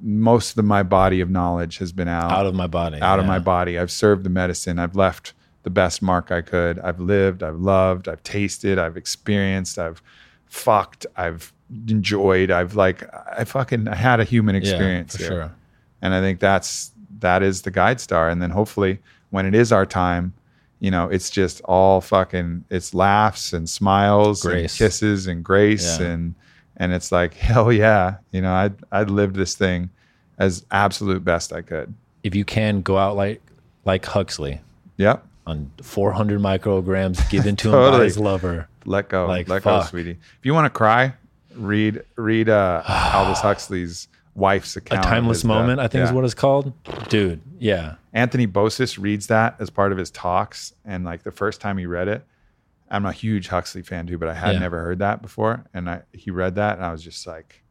most of my body of knowledge has been out
Out of my body.
out of my body. I've served the medicine. I've left the best mark I could. I've lived. I've loved. I've tasted. I've experienced. I've fucked. I've enjoyed. I've like I fucking I had a human experience
Yeah, for
there.
sure.
And I think that's that is the guide star. And then hopefully when it is our time, you know, it's just all fucking it's laughs and smiles and kisses and grace
Yeah.
and and it's like *laughs* hell yeah, you know, I I lived this thing as absolute best I could.
If you can go out like like Huxley
Yep.
on 400 micrograms given to *laughs* him by
Totally.
his lover.
Let go.
Like,
Let go, sweetie. If you want to cry, read read uh *sighs* Aldous Huxley's wife's
A
account. of
timeless moment, I think is what it's called. Dude, yeah.
Anthony Bossis reads that as part of his talks. And like the first time he read it, I'm a huge Huxley fan too, but I had
Yeah.
never heard that before. And I he read that and I was just like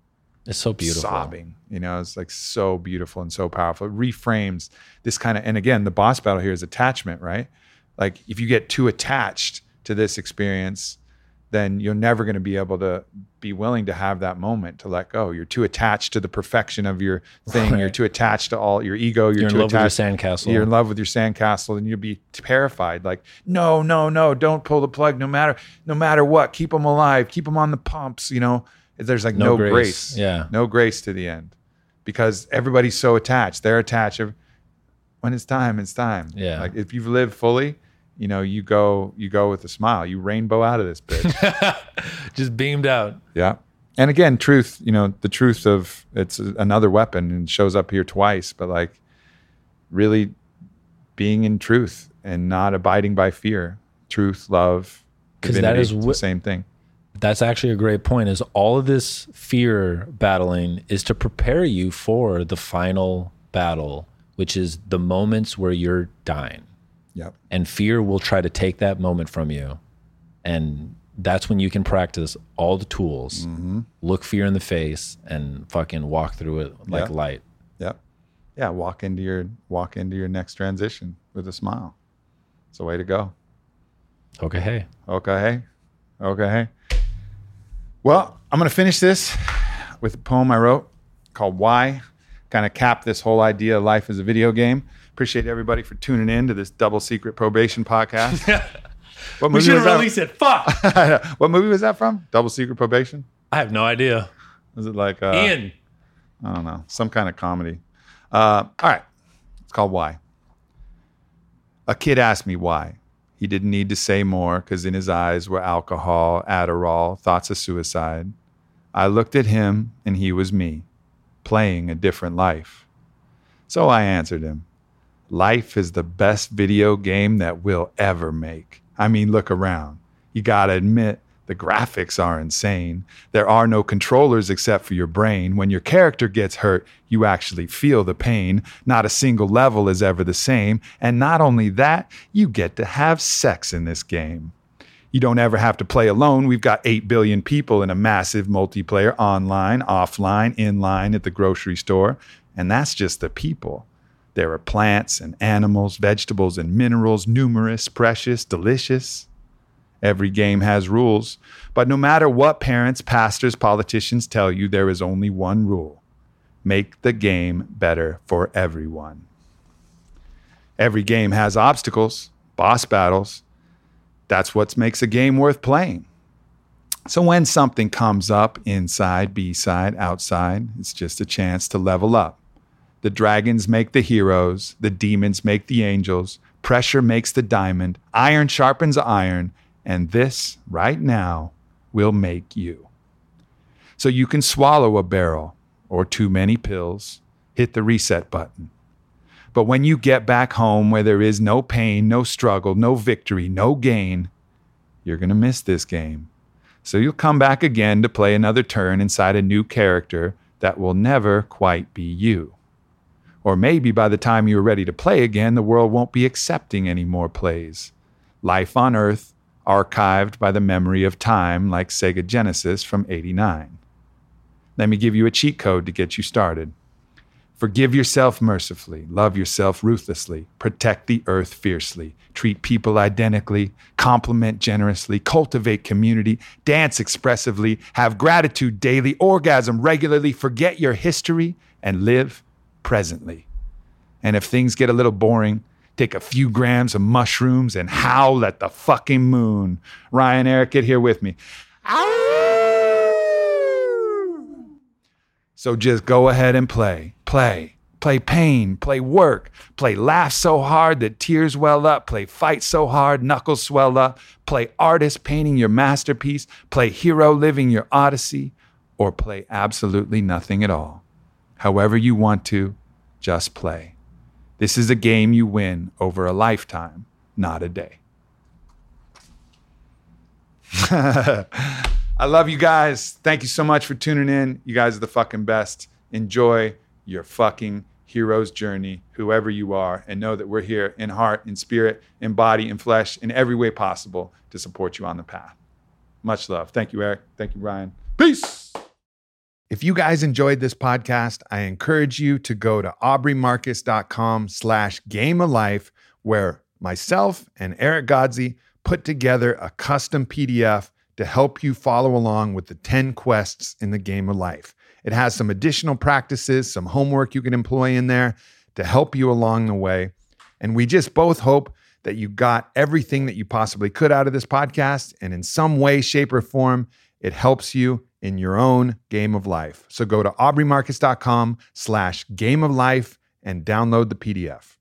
It's so beautiful.
sobbing. You know, it's like so beautiful and so powerful. It reframes this kind of and again, the boss battle here is attachment, right? Like if you get too attached to this experience, then you're never going to be able to be willing to have that moment to let go. You're too attached to the perfection of your thing. You're too attached to all your ego. You're,
You're in
too
attached, with your sandcastle.
You're in love with your sandcastle, and you'll be terrified. Like, no, no, no, don't pull the plug. No matter, no matter what, keep them alive. Keep them on the pumps. You know, there's like no,
No
grace.
grace. Yeah.
no grace to the end, because everybody's so attached. They're attached. When it's time, it's time.
Yeah.
Like if you've lived fully, you know, you go, you go with a smile. You rainbow out of this bitch. *laughs*
Just beamed out.
Yeah. And again, truth, you know, the truth of it's another weapon and shows up here twice, but like really being in truth and not abiding by fear. Truth, love,
because that is
it's the same thing.
That's actually a great point. Is all of this fear battling is to prepare you for the final battle, which is the moments where you're dying.
Yep.
and fear will try to take that moment from you and that's when you can practice all the tools
Mm-hmm.
look fear in the face and fucking walk through it like
Yeah.
light
Yep. Yeah. Walk into your walk into your next transition with a smile. It's a way to go.
okay hey
Okay. Hey. Okay. Hey. Well, I'm going to finish this with a poem I wrote called Why. Kind of cap this whole idea of life as a video game. Appreciate everybody for tuning in to this double secret probation podcast. *laughs* what movie was that?
it fuck *laughs*
what movie was that from? Double secret probation?
i have no idea
Is it like uh,
ian
I don't know, some kind of comedy. Uh, all right, it's called Why. A kid asked me why. He didn't need to say more because in his eyes were alcohol, Adderall, thoughts of suicide. I looked at him and he was me, playing a different life. So I answered him Life is the best video game that we'll ever make. I mean, look around. You gotta admit, The graphics are insane. There are no controllers except for your brain. When your character gets hurt, you actually feel the pain. Not a single level is ever the same. And not only that, you get to have sex in this game. You don't ever have to play alone. We've got 8 billion people in a massive multiplayer online, offline, inline at the grocery store. And that's just the people. There are plants and animals, vegetables and minerals, numerous, precious, delicious. Every game has rules, but no matter what parents, pastors, politicians tell you, there is only one rule make the game better for everyone. Every game has obstacles, boss battles. That's what makes a game worth playing. So when something comes up inside, B side, outside, it's just a chance to level up. The dragons make the heroes, the demons make the angels, pressure makes the diamond, iron sharpens iron, and this, right now, will make you. So you can swallow a barrel or too many pills, hit the reset button. But when you get back home where there is no pain, no struggle, no victory, no gain, you're going to miss this game. So you'll come back again to play another turn inside a new character that will never quite be you. Or maybe by the time you're ready to play again, the world won't be accepting any more plays. Life on Earth, archived by the memory of time, like Sega Genesis from 89. Let me give you a cheat code to get you started. Forgive yourself mercifully, love yourself ruthlessly, protect the earth fiercely, treat people identically, compliment generously, cultivate community, dance expressively, have gratitude daily, orgasm regularly, forget your history, and live presently. And if things get a little boring, take a few grams of mushrooms and howl at the fucking moon. Ryan, Eric, get here with me. So just go ahead and play, play, play pain, play work, play laugh so hard that tears well up, play fight so hard knuckles swell up, play artist painting your masterpiece, play hero living your odyssey, or play absolutely nothing at all. However you want to, just play. This is a game you win over a lifetime, not a day. *laughs* I love you guys. Thank you so much for tuning in. You guys are the fucking best. Enjoy your fucking hero's journey, whoever you are, and know that we're here in heart, in spirit, in body, in flesh, in every way possible to support you on the path. Much love. Thank you, Eric. Thank you, Ryan. Peace. If you guys enjoyed this podcast, I encourage you to go to aubreymarcus.com slash game of life, where myself and Eric Godsey put together a custom PDF to help you follow along with the 10 quests in the game of life. It has some additional practices, some homework you can employ in there to help you along the way. And we just both hope that you got everything that you possibly could out of this podcast. And in some way, shape, or form, it helps you in your own game of life. So go to aubreymarcus.com slash game of life and download the PDF.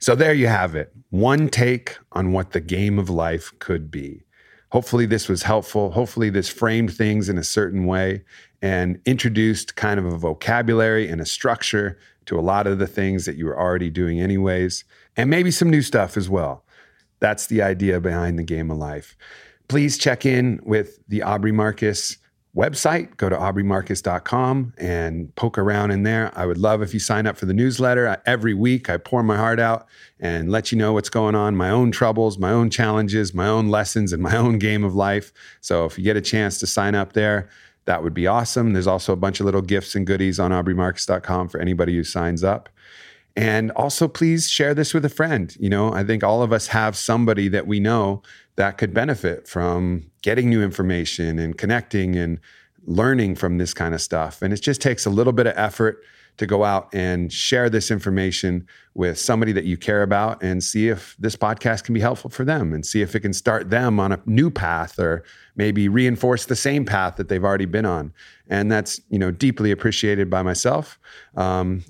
So there you have it. One take on what the game of life could be. Hopefully, this was helpful. Hopefully, this framed things in a certain way and introduced kind of a vocabulary and a structure to a lot of the things that you were already doing, anyways, and maybe some new stuff as well. That's the idea behind the game of life. Please check in with the Aubrey Marcus website. Go to aubreymarcus.com and poke around in there. I would love if you sign up for the newsletter. Every week, I pour my heart out and let you know what's going on, my own troubles, my own challenges, my own lessons, and my own game of life. So if you get a chance to sign up there, that would be awesome. There's also a bunch of little gifts and goodies on aubreymarcus.com for anybody who signs up. And also, please share this with a friend. You know, I think all of us have somebody that we know that could benefit from getting new information and connecting and learning from this kind of stuff. And it just takes a little bit of effort to go out and share this information with somebody that you care about and see if this podcast can be helpful for them and see if it can start them on a new path or maybe reinforce the same path that they've already been on. And that's, you know, deeply appreciated by myself because um,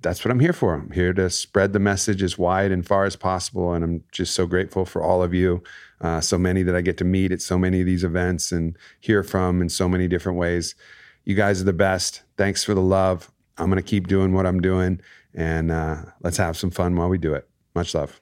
that's what I'm here for. I'm here to spread the message as wide and far as possible. And I'm just so grateful for all of you, uh, so many that I get to meet at so many of these events and hear from in so many different ways. You guys are the best. Thanks for the love. I'm going to keep doing what I'm doing and uh, let's have some fun while we do it. Much love.